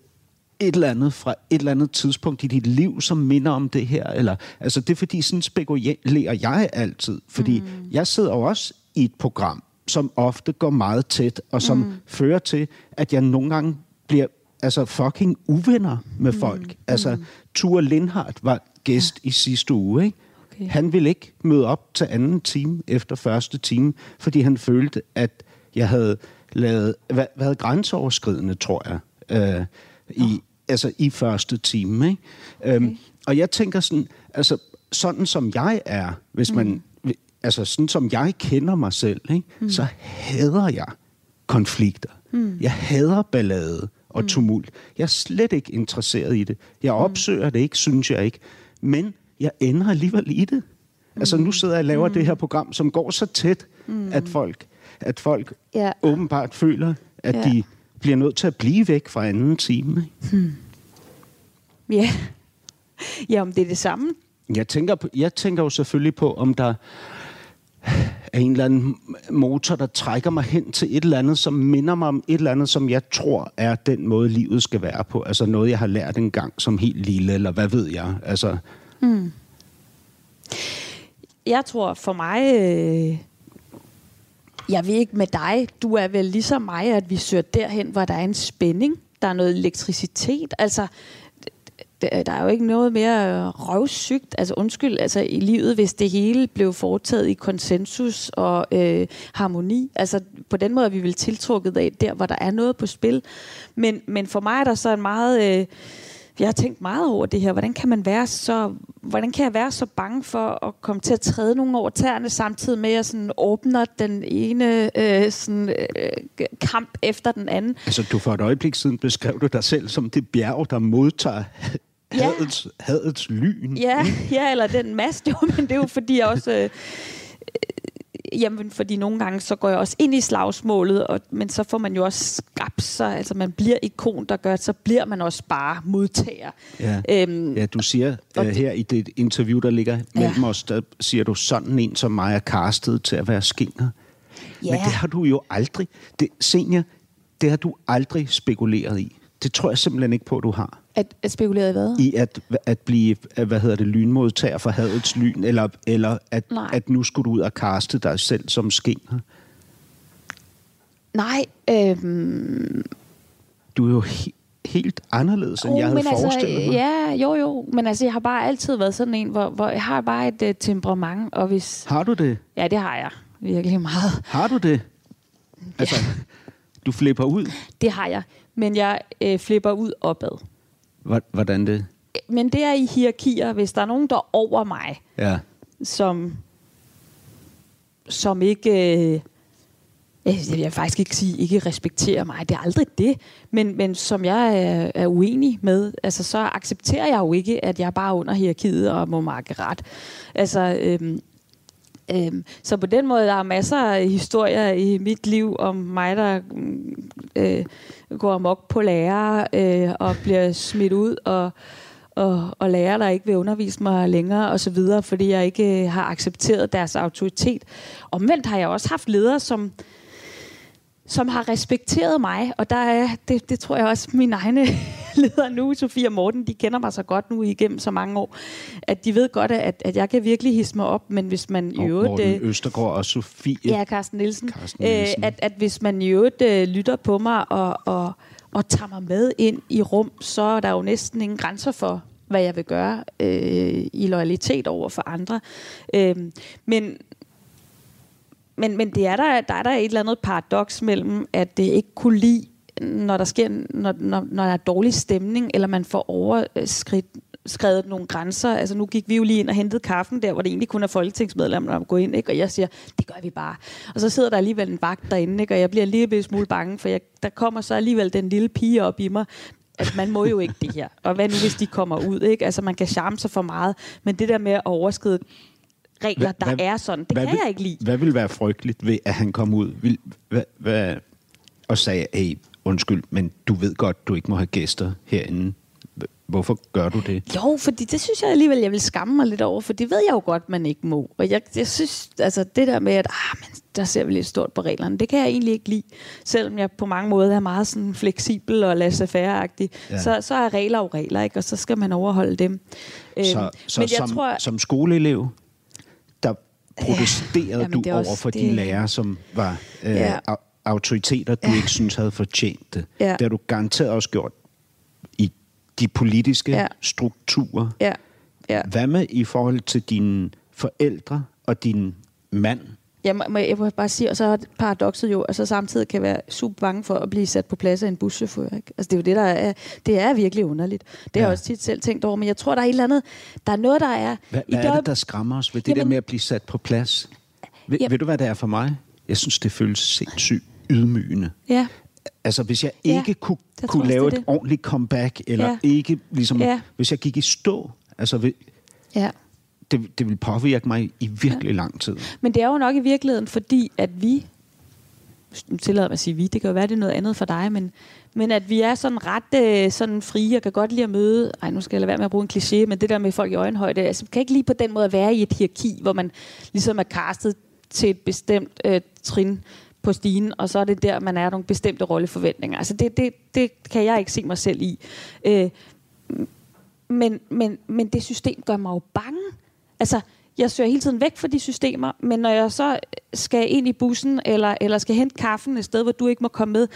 et eller andet fra et eller andet tidspunkt i dit liv, som minder om det her? Eller, altså, det er fordi, sådan spekulerer jeg altid. Fordi mm. jeg sidder jo også i et program, som ofte går meget tæt, og som mm. fører til, at jeg nogle gange bliver altså fucking uvenner med mm. folk. Altså, mm. Ture Lindhardt var gæst ja. i sidste uge, ikke? Okay. Han ville ikke møde op til anden time efter første time, fordi han følte, at jeg havde lavet, været grænseoverskridende, tror jeg, øh, i, altså i første time. Ikke? Øhm, okay. Øhm, og jeg tænker sådan, altså sådan som jeg er, hvis mm. man, altså sådan som jeg kender mig selv, ikke? Mm. så hader jeg konflikter. Mm. Jeg hader ballade og mm. tumult. Jeg er slet ikke interesseret i det. Jeg mm. opsøger det ikke, synes jeg ikke. Men jeg ender alligevel i det. Mm. Altså nu sidder jeg og laver mm. det her program, som går så tæt, mm. at folk, at folk ja. åbenbart føler, at ja. de bliver nødt til at blive væk fra anden time. Hmm.
Ja. ja, om det er det samme.
Jeg tænker, jeg tænker jo selvfølgelig på, om der er en eller anden motor, der trækker mig hen til et eller andet, som minder mig om et eller andet, som jeg tror er den måde, livet skal være på. Altså noget, jeg har lært en gang som helt lille, eller hvad ved jeg. Altså... Mm.
Jeg tror for mig... Øh jeg ved ikke med dig, du er vel ligesom mig, at vi søger derhen, hvor der er en spænding, der er noget elektricitet, altså der er jo ikke noget mere øh, røvsygt, altså undskyld, altså i livet, hvis det hele blev foretaget i konsensus og øh, harmoni. Altså på den måde er vi vel tiltrukket af der, hvor der er noget på spil. Men, men for mig er der så en meget... Øh, jeg har tænkt meget over det her. Hvordan kan man være så, hvordan kan jeg være så bange for at komme til at træde nogle over tæerne, samtidig med at jeg sådan åbner den ene øh, sådan, øh, kamp efter den anden?
Altså, du for et øjeblik siden beskrev du dig selv som det bjerg, der modtager ja. hadets, hadets lyn.
Ja, ja, eller den mast, jo, men det er jo fordi jeg også... Øh, Jamen, fordi nogle gange, så går jeg også ind i slagsmålet, og, men så får man jo også skabt sig, altså man bliver ikon, der gør, så bliver man også bare modtager.
Ja, øhm, ja du siger uh, her i det interview, der ligger mellem ja. os, der siger du, sådan en som mig er castet til at være skinner. Ja. Men det har du jo aldrig, det, senior, det har du aldrig spekuleret i. Det tror jeg simpelthen ikke på, du har.
At, at spekulere i hvad?
I at, at blive, hvad hedder det, lynmodtager for hadets lyn, eller, eller at, at nu skulle du ud og kaste dig selv som skinner?
Nej, øhm...
Du er jo he- helt anderledes, end oh, jeg havde altså, forestillet
mig. Ja, jo, jo. Men altså, jeg har bare altid været sådan en, hvor, hvor jeg har bare et uh, temperament, og hvis...
Har du det?
Ja, det har jeg. Virkelig meget.
Har du det? Altså, ja. du flipper ud?
Det har jeg. Men jeg øh, flipper ud opad.
Hvordan det?
Men det er i hierarkier. Hvis der er nogen, der er over mig,
ja.
som, som ikke... Øh, jeg vil faktisk ikke sige, ikke respekterer mig. Det er aldrig det. Men, men som jeg er, er uenig med, altså, så accepterer jeg jo ikke, at jeg er bare under hierarkiet og må markere ret. Altså, øhm, øhm, så på den måde, der er masser af historier i mit liv om mig, der mm, øh, går amok på lærer øh, og bliver smidt ud og, og, og lærer, der ikke vil undervise mig længere og så videre, fordi jeg ikke øh, har accepteret deres autoritet. Omvendt har jeg også haft ledere, som som har respekteret mig, og der er, det, det tror jeg også mine egne ledere nu, Sofie og Morten, de kender mig så godt nu igennem så mange år, at de ved godt, at, at jeg kan virkelig hisse mig op, men hvis man
i øvrigt... Morten øh, Østergaard og Sofie...
Ja, Carsten Nielsen. Carsten Nielsen. Øh, at, at hvis man i øvrigt øh, lytter på mig og, og, og tager mig med ind i rum, så er der jo næsten ingen grænser for, hvad jeg vil gøre øh, i loyalitet over for andre. Øh, men men, men det er der, der er der et eller andet paradoks mellem, at det ikke kunne lide, når der sker, når, når, når der er dårlig stemning, eller man får overskridt skrevet nogle grænser. Altså nu gik vi jo lige ind og hentede kaffen der, hvor det egentlig kun er folketingsmedlemmer, der går ind, ikke? og jeg siger, det gør vi bare. Og så sidder der alligevel en vagt derinde, ikke? og jeg bliver lige en smule bange, for jeg, der kommer så alligevel den lille pige op i mig, at man må jo ikke det her. Og hvad nu, hvis de kommer ud? Ikke? Altså man kan charme sig for meget, men det der med at overskride regler, der hvad, er sådan. Det kan vil, jeg ikke lide.
Hvad vil være frygteligt ved, at han kom ud vil, hvad, hvad, og sagde, hey, undskyld, men du ved godt, du ikke må have gæster herinde. Hvorfor gør du det?
Jo, fordi det synes jeg alligevel, jeg vil skamme mig lidt over, for det ved jeg jo godt, man ikke må. Og jeg, jeg synes, altså det der med, at ah, men der ser vi lidt stort på reglerne, det kan jeg egentlig ikke lide. Selvom jeg på mange måder er meget sådan fleksibel og laissez-faire-agtig, ja. så, så er regler jo regler, ikke? og så skal man overholde dem.
Så, øhm, så men jeg som, tror, som skoleelev, protesterede ja, du over for de lærere, som var øh, ja. Autoriteter, du ja. ikke synes havde fortjent det. Ja. Det har du garanteret også gjort i de politiske ja. strukturer.
Ja. Ja.
Hvad med i forhold til dine forældre og din mand?
Jeg må, jeg må bare sige, og så er paradokset jo, at så samtidig kan være super bange for at blive sat på plads af en buschauffør. Ikke? Altså det er jo det, der er, det er virkelig underligt. Det ja. har jeg også tit selv tænkt over, men jeg tror, der er et eller andet, der er noget, der er...
Hvad, hvad er det, der skræmmer os ved det jamen, der med at blive sat på plads? Ved, jamen, ved du, hvad det er for mig? Jeg synes, det føles sindssygt ydmygende.
Ja.
Altså, hvis jeg ikke ja, kunne, kunne lave et det. ordentligt comeback, eller ja. ikke ligesom... Ja. Hvis jeg gik i stå, altså... Ved, ja det, det vil påvirke mig i virkelig ja. lang tid.
Men det er jo nok i virkeligheden, fordi at vi, nu tillader mig at sige vi, det kan jo være, det er noget andet for dig, men, men at vi er sådan ret øh, sådan frie, og kan godt lide at møde, ej nu skal jeg lade være med at bruge en kliché, men det der med folk i øjenhøjde, altså kan ikke lige på den måde være i et hierarki, hvor man ligesom er castet til et bestemt øh, trin på stigen, og så er det der, man er nogle bestemte rolleforventninger. Altså det, det, det kan jeg ikke se mig selv i. Øh, men, men, men det system gør mig jo bange. Altså, jeg søger hele tiden væk fra de systemer, men når jeg så skal ind i bussen, eller, eller skal hente kaffen et sted, hvor du ikke må komme med,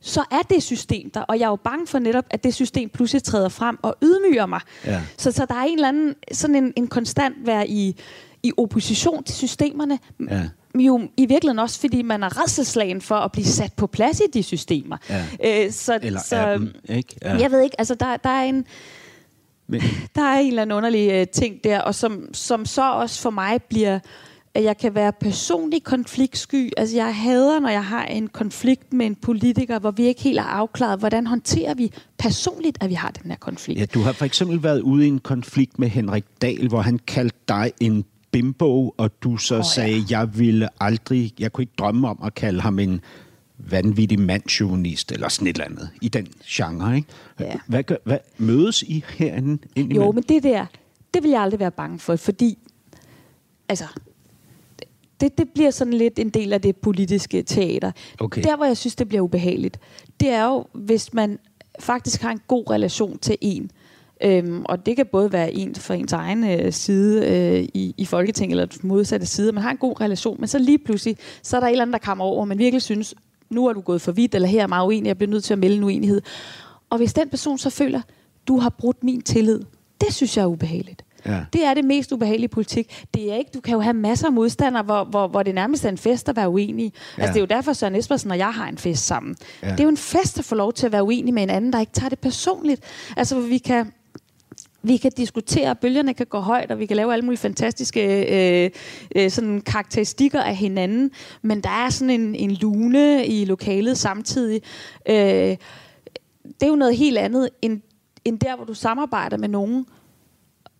så er det system der, og jeg er jo bange for netop, at det system pludselig træder frem og ydmyger mig.
Ja.
Så, så der er en eller anden, sådan en, en konstant være i, i opposition til systemerne,
Ja.
Jo i virkeligheden også, fordi man er redselslagen for at blive sat på plads i de systemer.
Ja.
Øh, så,
Eller
så,
dem, ikke?
Ja. Jeg ved ikke, altså der, der er en
Men,
der er en eller anden underlig øh, ting der, og som, som så også for mig bliver, at jeg kan være personlig konfliktsky. Altså jeg hader, når jeg har en konflikt med en politiker, hvor vi ikke helt har afklaret, hvordan håndterer vi personligt, at vi har den her konflikt.
ja, du har for eksempel været ude i en konflikt med Henrik Dahl, hvor han kaldte dig en bimbo, og du så oh,
ja.
sagde, jeg ville aldrig, jeg kunne ikke drømme om at kalde ham en vanvittig mandsjuvenist, eller sådan et eller andet, i den genre, ikke?
Ja.
Hvad, gør, hvad mødes I herinde indimellem?
Jo, men det der, det vil jeg aldrig være bange for, fordi altså, det, det bliver sådan lidt en del af det politiske teater.
Okay.
Der, hvor jeg synes, det bliver ubehageligt, det er jo, hvis man faktisk har en god relation til en. Øhm, og det kan både være en fra ens egen øh, side øh, i, i Folketinget, eller modsatte side. Man har en god relation, men så lige pludselig, så er der et eller andet, der kommer over, og man virkelig synes, nu er du gået for vidt, eller her er meget uenig, jeg bliver nødt til at melde en uenighed. Og hvis den person så føler, du har brudt min tillid, det synes jeg er ubehageligt.
Ja.
Det er det mest ubehagelige politik. Det er ikke, du kan jo have masser af modstandere, hvor, hvor, hvor det nærmest er en fest at være uenige. Ja. Altså, det er jo derfor, Søren Espersen og jeg har en fest sammen.
Ja.
Det er jo en fest at få lov til at være uenig med en anden, der ikke tager det personligt. Altså, hvor vi kan vi kan diskutere, bølgerne kan gå højt, og vi kan lave alle mulige fantastiske øh, øh, sådan karakteristikker af hinanden, men der er sådan en, en lune i lokalet samtidig. Øh, det er jo noget helt andet, end, end der, hvor du samarbejder med nogen,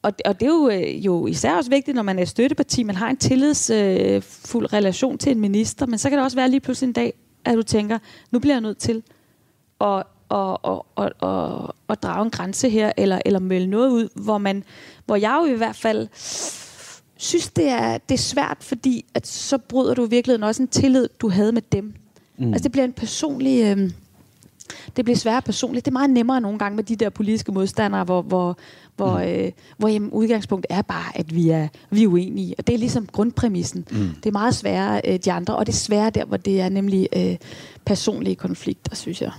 og, og det er jo, øh, jo især også vigtigt, når man er støtteparti, man har en tillidsfuld øh, relation til en minister, men så kan det også være lige pludselig en dag, at du tænker, nu bliver jeg nødt til at, at, at, at, at, at drage en grænse her, eller, eller melde noget ud, hvor, man, hvor jeg jo i hvert fald synes, det er, det er svært, fordi at så bryder du i virkeligheden også en tillid, du havde med dem. Mm. Altså det bliver en personlig... Øh, det bliver sværere personligt. Det er meget nemmere nogle gange med de der politiske modstandere, hvor, hvor, hvor, mm. øh, hvor jamen, udgangspunktet er bare, at vi er, vi er uenige. Og det er ligesom grundpræmissen. Mm. Det er meget sværere øh, de andre, og det er sværere der, hvor det er nemlig øh, personlige konflikter, synes jeg.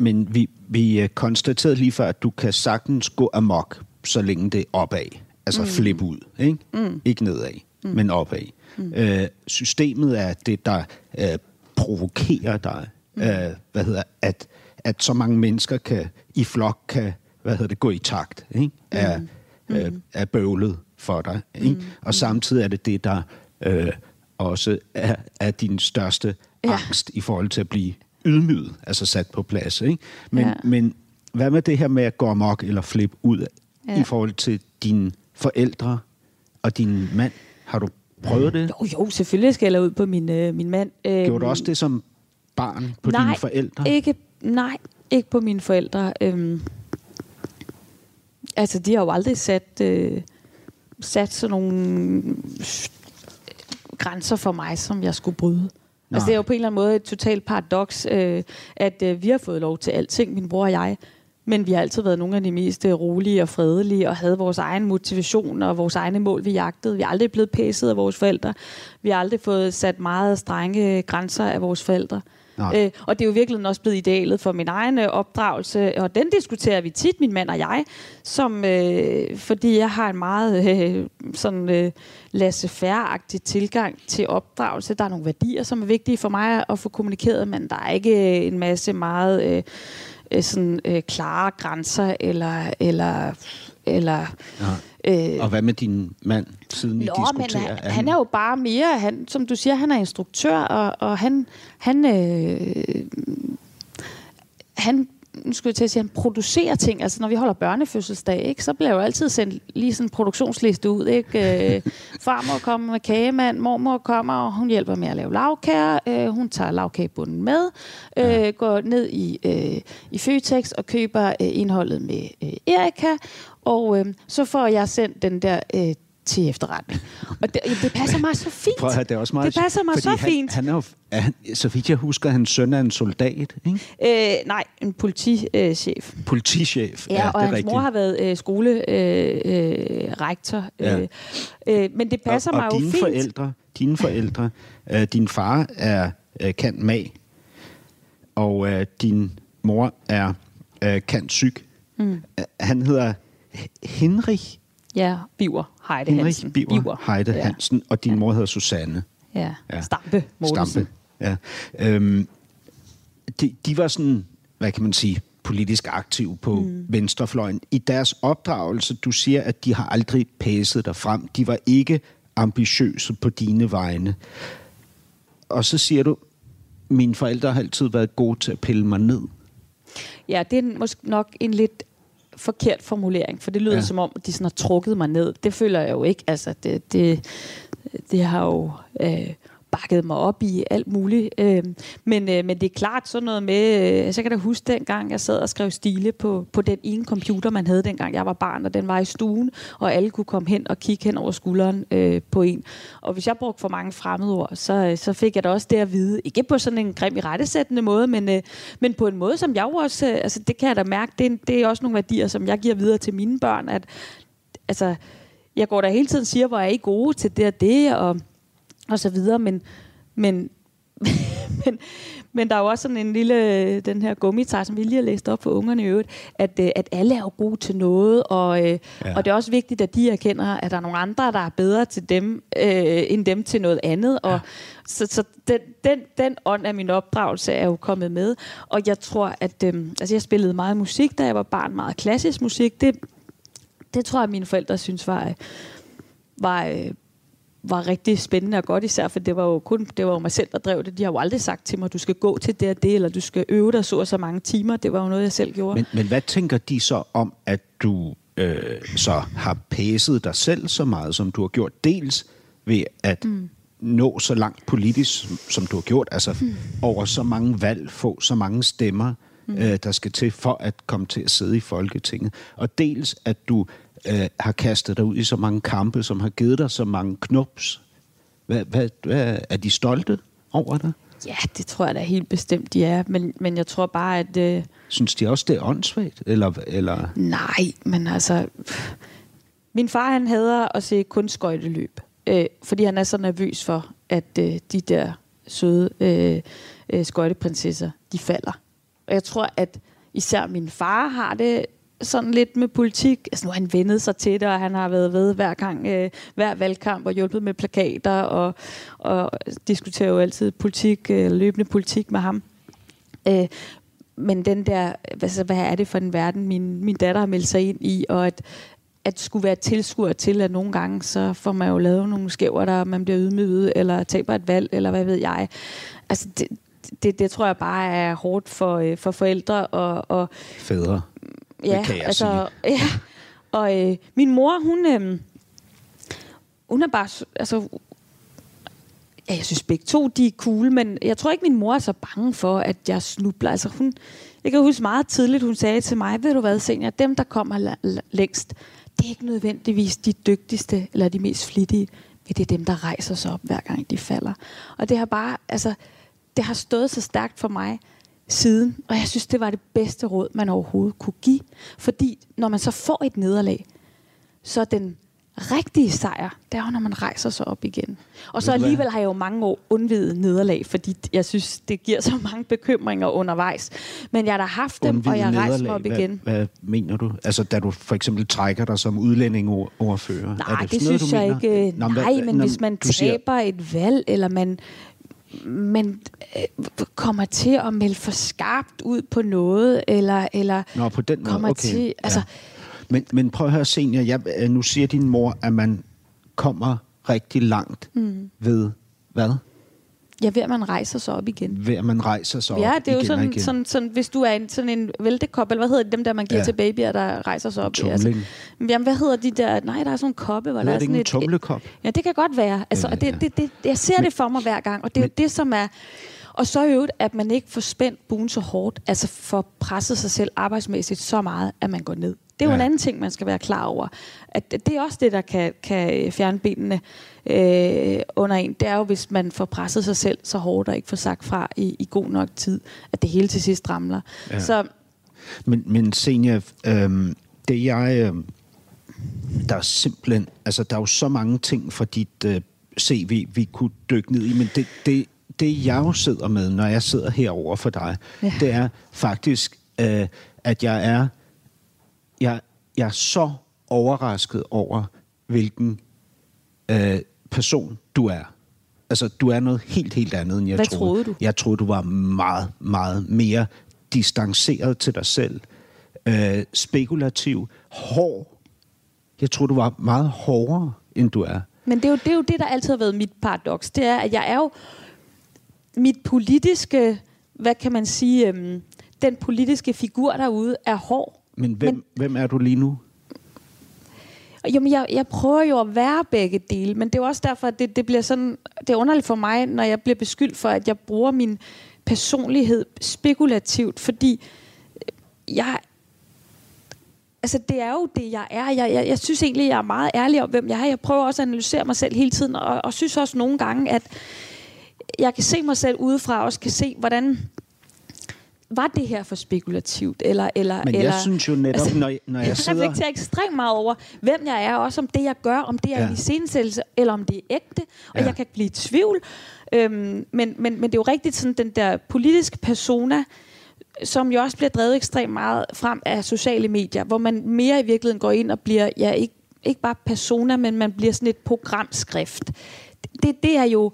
Men vi, vi øh, konstaterede lige før, at du kan sagtens gå amok, så længe det er opad. Altså mm. flip ud, ikke? Mm. Ikke nedad, mm. men opad. Mm. Øh, systemet er det, der øh, provokerer dig. Mm. Øh, hvad hedder, at, at så mange mennesker kan i flok kan hvad hedder det, gå i takt. Ikke? Er, mm. øh, er bøvlet for dig. Ikke? Mm. Og samtidig er det det, der øh, også er, er din største
Ja.
angst i forhold til at blive ydmyget, altså sat på plads. Ikke? Men,
Ja.
men hvad med det her med at gå amok eller flip ud ja. I forhold til dine forældre og din mand? Har du prøvet det?
Jo, jo, selvfølgelig skal jeg ud på min, øh, min mand. Øh,
Gjorde du også det som barn på
nej,
dine forældre?
Ikke, nej, ikke på mine forældre. Øhm, altså, de har jo aldrig sat, øh, sat sådan nogle grænser for mig, som jeg skulle bryde.
Nej.
Altså, det er jo på en eller anden måde et totalt paradoks, øh, at øh, vi har fået lov til alting, min bror og jeg. Men vi har altid været nogle af de mest øh, rolige og fredelige, og havde vores egen motivation og vores egne mål, vi jagtede. Vi er aldrig blevet pæset af vores forældre. Vi har aldrig fået sat meget strenge øh, grænser af vores forældre. Øh, og det er jo virkelig også blevet idealet for min egen øh, opdragelse, og den diskuterer vi tit, min mand og jeg, som, øh, fordi jeg har en meget øh, sådan øh, laissez-faire-agtig tilgang til opdragelse. Der er nogle værdier, som er vigtige for mig at få kommunikeret, men der er ikke øh, en masse meget øh, øh sådan, øh, klare grænser, eller, eller, eller
Ja. Og hvad med din mand, siden I
Nå, men
diskuterer?
han, han er jo bare mere, han, som du siger, han er instruktør, og, og han, han, øh, han, nu skulle jeg til at sige, han producerer ting. Altså, når vi holder børnefødselsdag, ikke, så bliver jo altid sendt lige sådan en produktionsliste ud. Ikke? Øh, farmor kommer med kagemand, mormor kommer, og hun hjælper med at lave lavkager. Øh, hun tager lavkagebunden med, øh, går ned i, øh, i Føtex og køber øh, indholdet med øh, Erika. Og øh, så får jeg sendt den der øh, til efterretning. Og det, det passer mig så fint.
Prøv at høre, det er også meget...
Det passer mig så
han,
fint.
Han er jo, han, så vidt jeg husker, hans søn er en soldat, ikke?
Øh, nej, en politichef.
Politichef.
Ja, ja
det
og
er
hans
rigtigt.
mor har været øh, skolerektor. Øh, rektor.
Ja.
øh, øh, men det passer
og,
mig
og
jo
dine
fint.
forældre, dine forældre, øh, din far er øh, kant mag, og øh, din mor er øh, kant psyk. Mm. Han hedder Henrik,
Ja, Biver Heide
Henrik
Hansen.
Biver, Heide
ja.
Hansen, og din mor hedder Susanne.
Ja.
Ja.
Stampe Mogensen.
Stampe. Ja. Øhm, de, de var sådan, hvad kan man sige, politisk aktive på mm. venstrefløjen. I deres opdragelse, du siger, at de har aldrig pæset dig frem. De var ikke ambitiøse på dine vegne. Og så siger du, mine forældre har altid været gode til at pille mig ned.
Ja, det er måske nok en lidt forkert formulering, for det lyder
Ja.
som om, de sådan har trukket mig ned. Det føler jeg jo ikke. Altså, det, det, det har jo øh, bakket mig op i alt muligt. Øh, men, øh, men det er klart sådan noget med, øh, altså, så kan jeg da huske dengang, jeg sad og skrev stile på, på den ene computer, man havde dengang jeg var barn, og den var i stuen, og alle kunne komme hen og kigge hen over skulderen øh, på en. Og hvis jeg brugte for mange fremmedord, så, øh, så fik jeg da også det at vide. Ikke på sådan en grim i rettesættende måde, men, øh, men på en måde, som jeg jo også, øh, altså det kan jeg da mærke, det er, det er også nogle værdier, som jeg giver videre til mine børn, at altså, jeg går der hele tiden og siger, hvor er I gode til det og det, og, og så videre, men, men, men, men der er jo også sådan en lille, den her gummitar, som vi lige har læst op for ungerne i øvrigt, at, øh, at alle er jo gode til noget, og, øh,
Ja.
ja. og det er også vigtigt, at de erkender, at der er nogle andre, der er bedre til dem, øh, end dem til noget andet, og så, så den, den, den ånd af min opdragelse er jo kommet med, og jeg tror, at øh, altså jeg spillede meget musik, da jeg var barn, meget klassisk musik, det, det tror jeg, mine forældre synes var, øh, var, var rigtig spændende og godt, især for det var jo kun det var jo mig selv, der drev det. De har jo aldrig sagt til mig, du skal gå til det og det, eller du skal øve dig så og så mange timer. Det var jo noget, jeg selv gjorde.
Men, men hvad tænker de så om, at du øh, så har pæset dig selv så meget, som du har gjort? Dels ved at mm. nå så langt politisk, som- du har gjort, altså mm. over så mange valg, få så mange stemmer, mm. øh, der skal til for at komme til at sidde i Folketinget. Og dels at du øh, har kastet dig ud i så mange kampe, som har givet dig så mange knups. Hvad, hvad, hvad, er de stolte over dig?
Ja, det tror jeg da helt bestemt, de er. Men, men jeg tror bare, at... Øh,
Synes de også, det er åndssvagt? Eller, eller
nej, men altså... Min far, han hader at se kun skøjteløb. Øh, fordi han er så nervøs for, at øh, de der søde øh, øh, skøjteprinsesser, de falder. Og jeg tror, at især min far har det sådan lidt med politik. Altså nu har han vendet sig til det, og han har været ved hver gang, øh, hver valgkamp og hjulpet med plakater, og, og diskuterer jo altid politik, øh, løbende politik med ham. Øh, men den der, altså, hvad er det for en verden, min, min datter har meldt sig ind i, og at, at skulle være tilskuer til, at nogle gange, så får man jo lavet nogle skæver, der man bliver ydmyget, eller taber et valg, eller hvad ved jeg. Altså, det, det, det tror jeg bare er hårdt for, øh, for forældre, og, og
fædre?
Ja,
kan jeg
altså, ja. Og øh, min mor, hun, øh, hun er bare, altså, ja, jeg synes begge to, de er cool, men jeg tror ikke, min mor er så bange for, at jeg snubler. Altså, hun, jeg kan huske meget tidligt, hun sagde til mig, ved du hvad, senior, dem, der kommer længst, det er ikke nødvendigvis de dygtigste eller de mest flittige, men det er dem, der rejser sig op, hver gang de falder. Og det har bare, altså, det har stået så stærkt for mig siden, og jeg synes, det var det bedste råd, man overhovedet kunne give. Fordi når man så får et nederlag, så er den rigtige sejr, det er jo, når man rejser sig op igen. Og så
hvad?
alligevel har jeg jo mange år undvidet nederlag, fordi jeg synes, det giver så mange bekymringer undervejs. Men jeg har da haft dem, og
Undvige
jeg rejser mig op igen.
Hvad, hvad mener du? Altså, da du for eksempel trækker dig som udlændingeordfører?
Nej,
er
det, det
noget,
synes
du
jeg
mener?
ikke.
Nå,
Nej,
hvad-
men
nå,
hvis man
du siger-
taber et valg, eller man, man øh, kommer til at melde for skarpt ud på noget, eller, eller
Nå, på den måde,
kommer
okay.
til... Altså,
ja. men, men prøv at høre, senior. Jeg, øh, nu siger din mor, at man kommer rigtig langt mm. ved hvad?
Ja, ved at man rejser sig op igen.
Ved at man rejser sig
Ja,
op
det er jo sådan,
igen.
sådan, sådan, hvis du er en, sådan en væltekop, eller hvad hedder det, dem der, man giver
Ja.
ja. til babyer, der rejser sig op.
Tumling.
jamen, hvad hedder de der? Nej, der er sådan en koppe, hvor der er
det
sådan
ikke en
et...
tumlekop?
Ja, det kan godt være. Altså,
Ja,
og det,
ja.
det, det, jeg ser det for mig hver gang, og det er jo det, som er... Og så i øvrigt, at man ikke får spændt buen så hårdt, altså får presset sig selv arbejdsmæssigt så meget, at man går ned. Det er jo
Ja.
en anden ting, man skal være klar over. At det er også det, der kan, kan fjerne benene øh, under en. Det er jo, hvis man får presset sig selv så hårdt og ikke får sagt fra i, i god nok tid, at det hele til sidst ramler.
Ja.
Så
Men, men Senja, øhm, det jeg... Øhm, der er simpelthen... Altså, der er jo så mange ting fra dit øh, CV, vi kunne dykke ned i, men det, det, det jeg jo sidder med, når jeg sidder herover for dig. Ja. det er faktisk, øh, at jeg er, jeg, jeg er så overrasket over, hvilken øh, person du er. Altså, du er noget helt, helt andet, end jeg
Hvad
troede.
troede du?
Jeg troede, du var meget, meget mere distanceret til dig selv. Øh, spekulativ. Hård. Jeg troede, du var meget hårdere, end du er.
Men det er, jo, det er jo det, der altid har været mit paradoks. Det er, at jeg er jo mit politiske, hvad kan man sige, øhm, den politiske figur derude er hård.
Men hvem, men, hvem er du lige nu?
Jamen, jeg, jeg prøver jo at være begge dele, men det er jo også derfor, at det, det bliver sådan, det er underligt for mig, når jeg bliver beskyldt for, at jeg bruger min personlighed spekulativt, fordi øh, jeg Altså, det er jo det, jeg er. Jeg, jeg, jeg synes egentlig, jeg er meget ærlig om, hvem jeg er. Jeg prøver også at analysere mig selv hele tiden, og, og synes også nogle gange, at jeg kan se mig selv udefra, og også kan se, hvordan var det her for spekulativt? Eller, eller,
Men
eller,
jeg synes jo netop,
altså,
når, når jeg
jeg
sidder...
reflekterer ekstremt meget over, hvem jeg er, også om det, jeg gør, om det er
Ja.
en iscenesættelse, eller om det er ægte, og
ja.
jeg kan blive i tvivl. Øhm, men, men, men det er jo rigtigt, sådan den der politiske persona, som jo også bliver drevet ekstremt meget frem af sociale medier, hvor man mere i virkeligheden går ind og bliver, ja, ikke, ikke bare persona, men man bliver sådan et programskrift. Det, det er jo...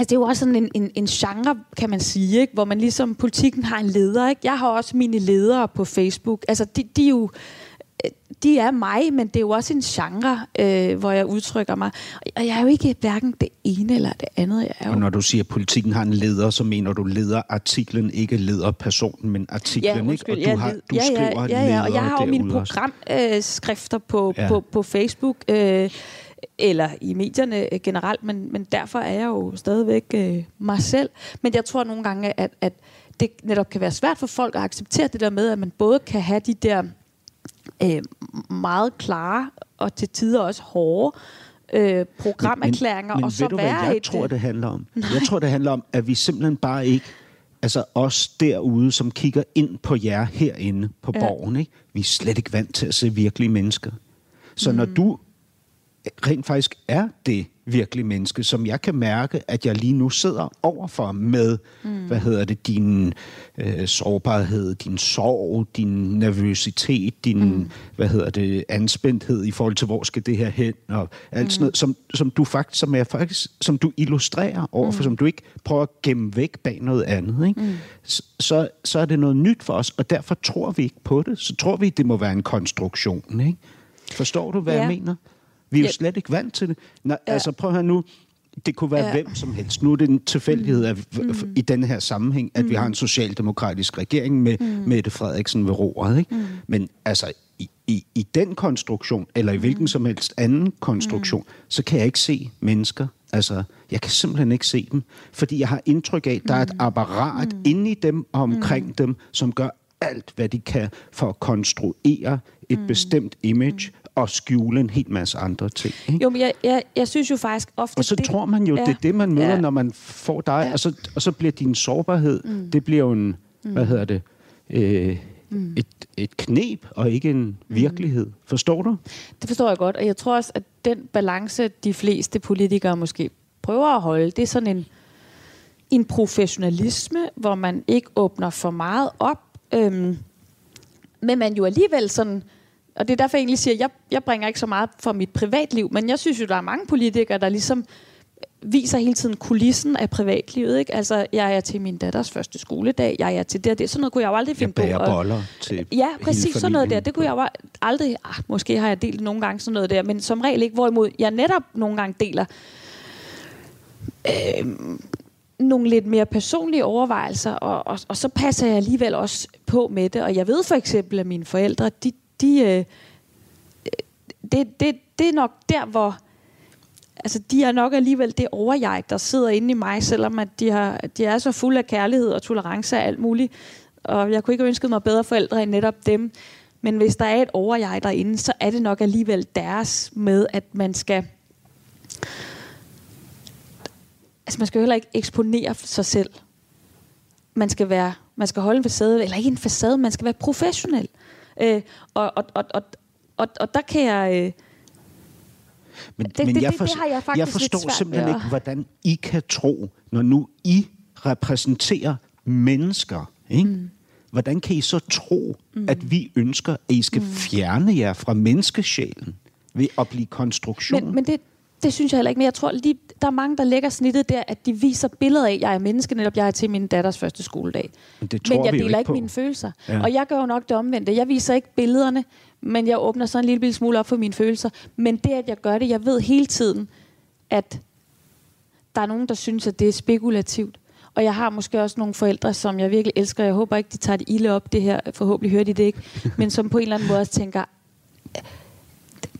Altså, det er jo også sådan en, en, en genre, kan man sige, ikke? hvor man ligesom, politikken har en leder. Ikke? Jeg har også mine ledere på Facebook. Altså, de, de er jo de er mig, men det er jo også en genre, øh, hvor jeg udtrykker mig. Og jeg er jo ikke hverken det ene eller det andet. Jeg er jo
Og når du siger, at politikken har en leder, så mener du lederartiklen, ikke lederpersonen, men artiklen, ikke? Og du, har, du
ja,
skriver
ja, ja, ja, og jeg har jo mine programskrifter øh, skrifter på,
Ja.
ja. på, på Facebook, øh, eller i medierne øh, generelt, men, men derfor er jeg jo stadigvæk øh, mig selv. Men jeg tror nogle gange, at, at det netop kan være svært for folk at acceptere det der med, at man både kan have de der øh, meget klare og til tider også hårde øh, programerklæringer,
men,
og så
ved du,
være
hvad jeg
et...
tror,
øh,
det handler om? Nej. Jeg tror, det handler om, at vi simpelthen bare ikke... Altså os derude, som kigger ind på jer herinde på. Ja. borgen, ikke? vi er slet ikke vant til at se virkelige mennesker. Så mm. når du rent faktisk er det virkelige menneske, som jeg kan mærke, at jeg lige nu sidder overfor med, mm. hvad hedder det, din øh, sårbarhed, din sorg, din nervøsitet, din, mm. hvad hedder det, anspændthed i forhold til, hvor skal det her hen, og alt mm. sådan noget, som, som du faktisk, som er faktisk, som du illustrerer overfor, mm. som du ikke prøver at gemme væk bag noget andet, ikke? Mm. Så, så, er det noget nyt for os, og derfor tror vi ikke på det. Så tror vi, det må være en konstruktion, ikke? Forstår du, hvad. Ja. jeg mener? Vi er jo
Ja.
slet ikke vant til det. Nå, ja. Altså prøv her nu. Det kunne være ja. Hvem som helst. Nu er det en tilfældighed at, mm. i denne her sammenhæng, at mm. vi har en socialdemokratisk regering med mm. Mette Frederiksen ved roret. Ikke? Mm. Men altså, i, i, i den konstruktion, eller i hvilken som helst anden konstruktion, mm. så kan jeg ikke se mennesker. Altså, jeg kan simpelthen ikke se dem. Fordi jeg har indtryk af, at der er et apparat mm. inde i dem og omkring mm. dem, som gør alt, hvad de kan for at konstruere et mm. bestemt image og skjule en hel masse andre ting. Ikke?
Jo, men jeg, jeg, jeg synes jo faktisk ofte...
Og så
det,
tror man jo, ja. det er det, man møder, ja. når man får dig, ja. og, så, og så bliver din sårbarhed, mm. det bliver jo en, mm. hvad hedder det, øh, mm. et, et knep, og ikke en virkelighed. Forstår du?
Det forstår jeg godt, og jeg tror også, at den balance, de fleste politikere måske prøver at holde, det er sådan en, en professionalisme, hvor man ikke åbner for meget op, øhm, men man jo alligevel sådan, og det er derfor, jeg egentlig siger, at jeg, jeg bringer ikke så meget for mit privatliv, men jeg synes jo, der er mange politikere, der ligesom viser hele tiden kulissen af privatlivet. Ikke? Altså, jeg er til min datters første skoledag, jeg er til det og det. Sådan noget kunne jeg jo aldrig finde
Jeg
på. at-
boller til
Ja, præcis sådan noget der. Det kunne jeg jo aldrig... Ah, måske har jeg delt nogle gange sådan noget der, men som regel ikke. Hvorimod jeg netop nogle gange deler øh, nogle lidt mere personlige overvejelser, og, og, og så passer jeg alligevel også på med det. Og jeg ved for eksempel, at mine forældre, de, de, øh, det, det, det er nok der, hvor... Altså, de er nok alligevel det overjeg, der sidder inde i mig, selvom at de, har, de er så fulde af kærlighed og tolerance og alt muligt. Og jeg kunne ikke ønske mig bedre forældre end netop dem. Men hvis der er et overjeg derinde, så er det nok alligevel deres med, at man skal... Altså, man skal jo heller ikke eksponere sig selv. Man skal være, man skal holde en facade, eller ikke en facade, man skal være professionel. Øh, og, og, og, og, og, og der kan jeg... Øh,
Men,
Det-
men
det-
jeg,
det- det har jeg faktisk
jeg forstår simpelthen ikke, hvordan I kan tro, når nu I repræsenterer mennesker, ikke? Mm. Hvordan kan I så tro, mm. at vi ønsker, at I skal mm. fjerne jer fra menneskesjælen ved at blive konstruktion?
Men, men det, det synes jeg heller ikke. Men jeg tror, lige, der er mange, der lægger snittet der, at de viser billeder af, at jeg er menneske, netop jeg er til min datters første skoledag.
Men det tror
men jeg
vi
deler
ikke på.
mine følelser.
Ja.
Og jeg gør jo nok det omvendte. Jeg viser ikke billederne, men jeg åbner så en lille smule op for mine følelser. Men det, at jeg gør det, jeg ved hele tiden, at der er nogen, der synes, at det er spekulativt. Og jeg har måske også nogle forældre, som jeg virkelig elsker. Jeg håber ikke, de tager det ilde op, det her. Forhåbentlig hører de det ikke. Men som på en eller anden måde også tænker, det,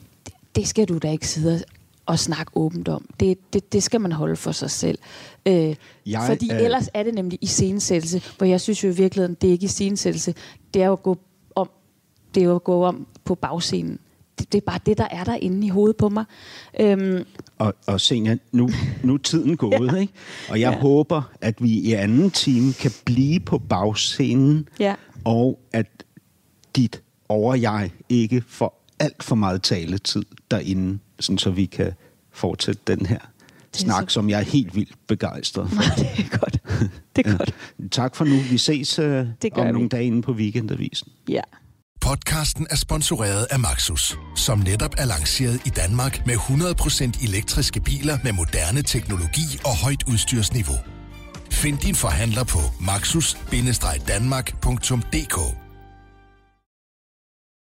det skal du da ikke sidde og- og snakke åbent om. Det, det, det skal man holde for sig selv. Øh,
Jeg,
jeg, fordi øh, ellers er det nemlig iscenesættelse, hvor jeg synes jo i virkeligheden, det er ikke iscenesættelse. Det er jo at gå om, det er jo at gå om på bagscenen. Det, det er bare det, der er der inde i hovedet på mig. Øhm,
Og, og Senja, nu, nu er tiden gået, ja. ikke? Og jeg ja. håber, at vi i anden time kan blive på bagscenen,
Ja.
og at dit overjeg ikke får alt for meget taletid derinde, sådan så vi kan fortsætte den her snak,
så-
som jeg er helt vildt begejstret for.
det er godt. Det er godt.
Tak for nu. Vi ses uh,
Det gør
om
vi.
nogle dage inde på Weekendavisen.
Ja.
Podcasten er sponsoreret af Maxus, som netop er lanceret i Danmark med 100% elektriske biler med moderne teknologi og højt udstyrsniveau. Find din forhandler på maxus-danmark.dk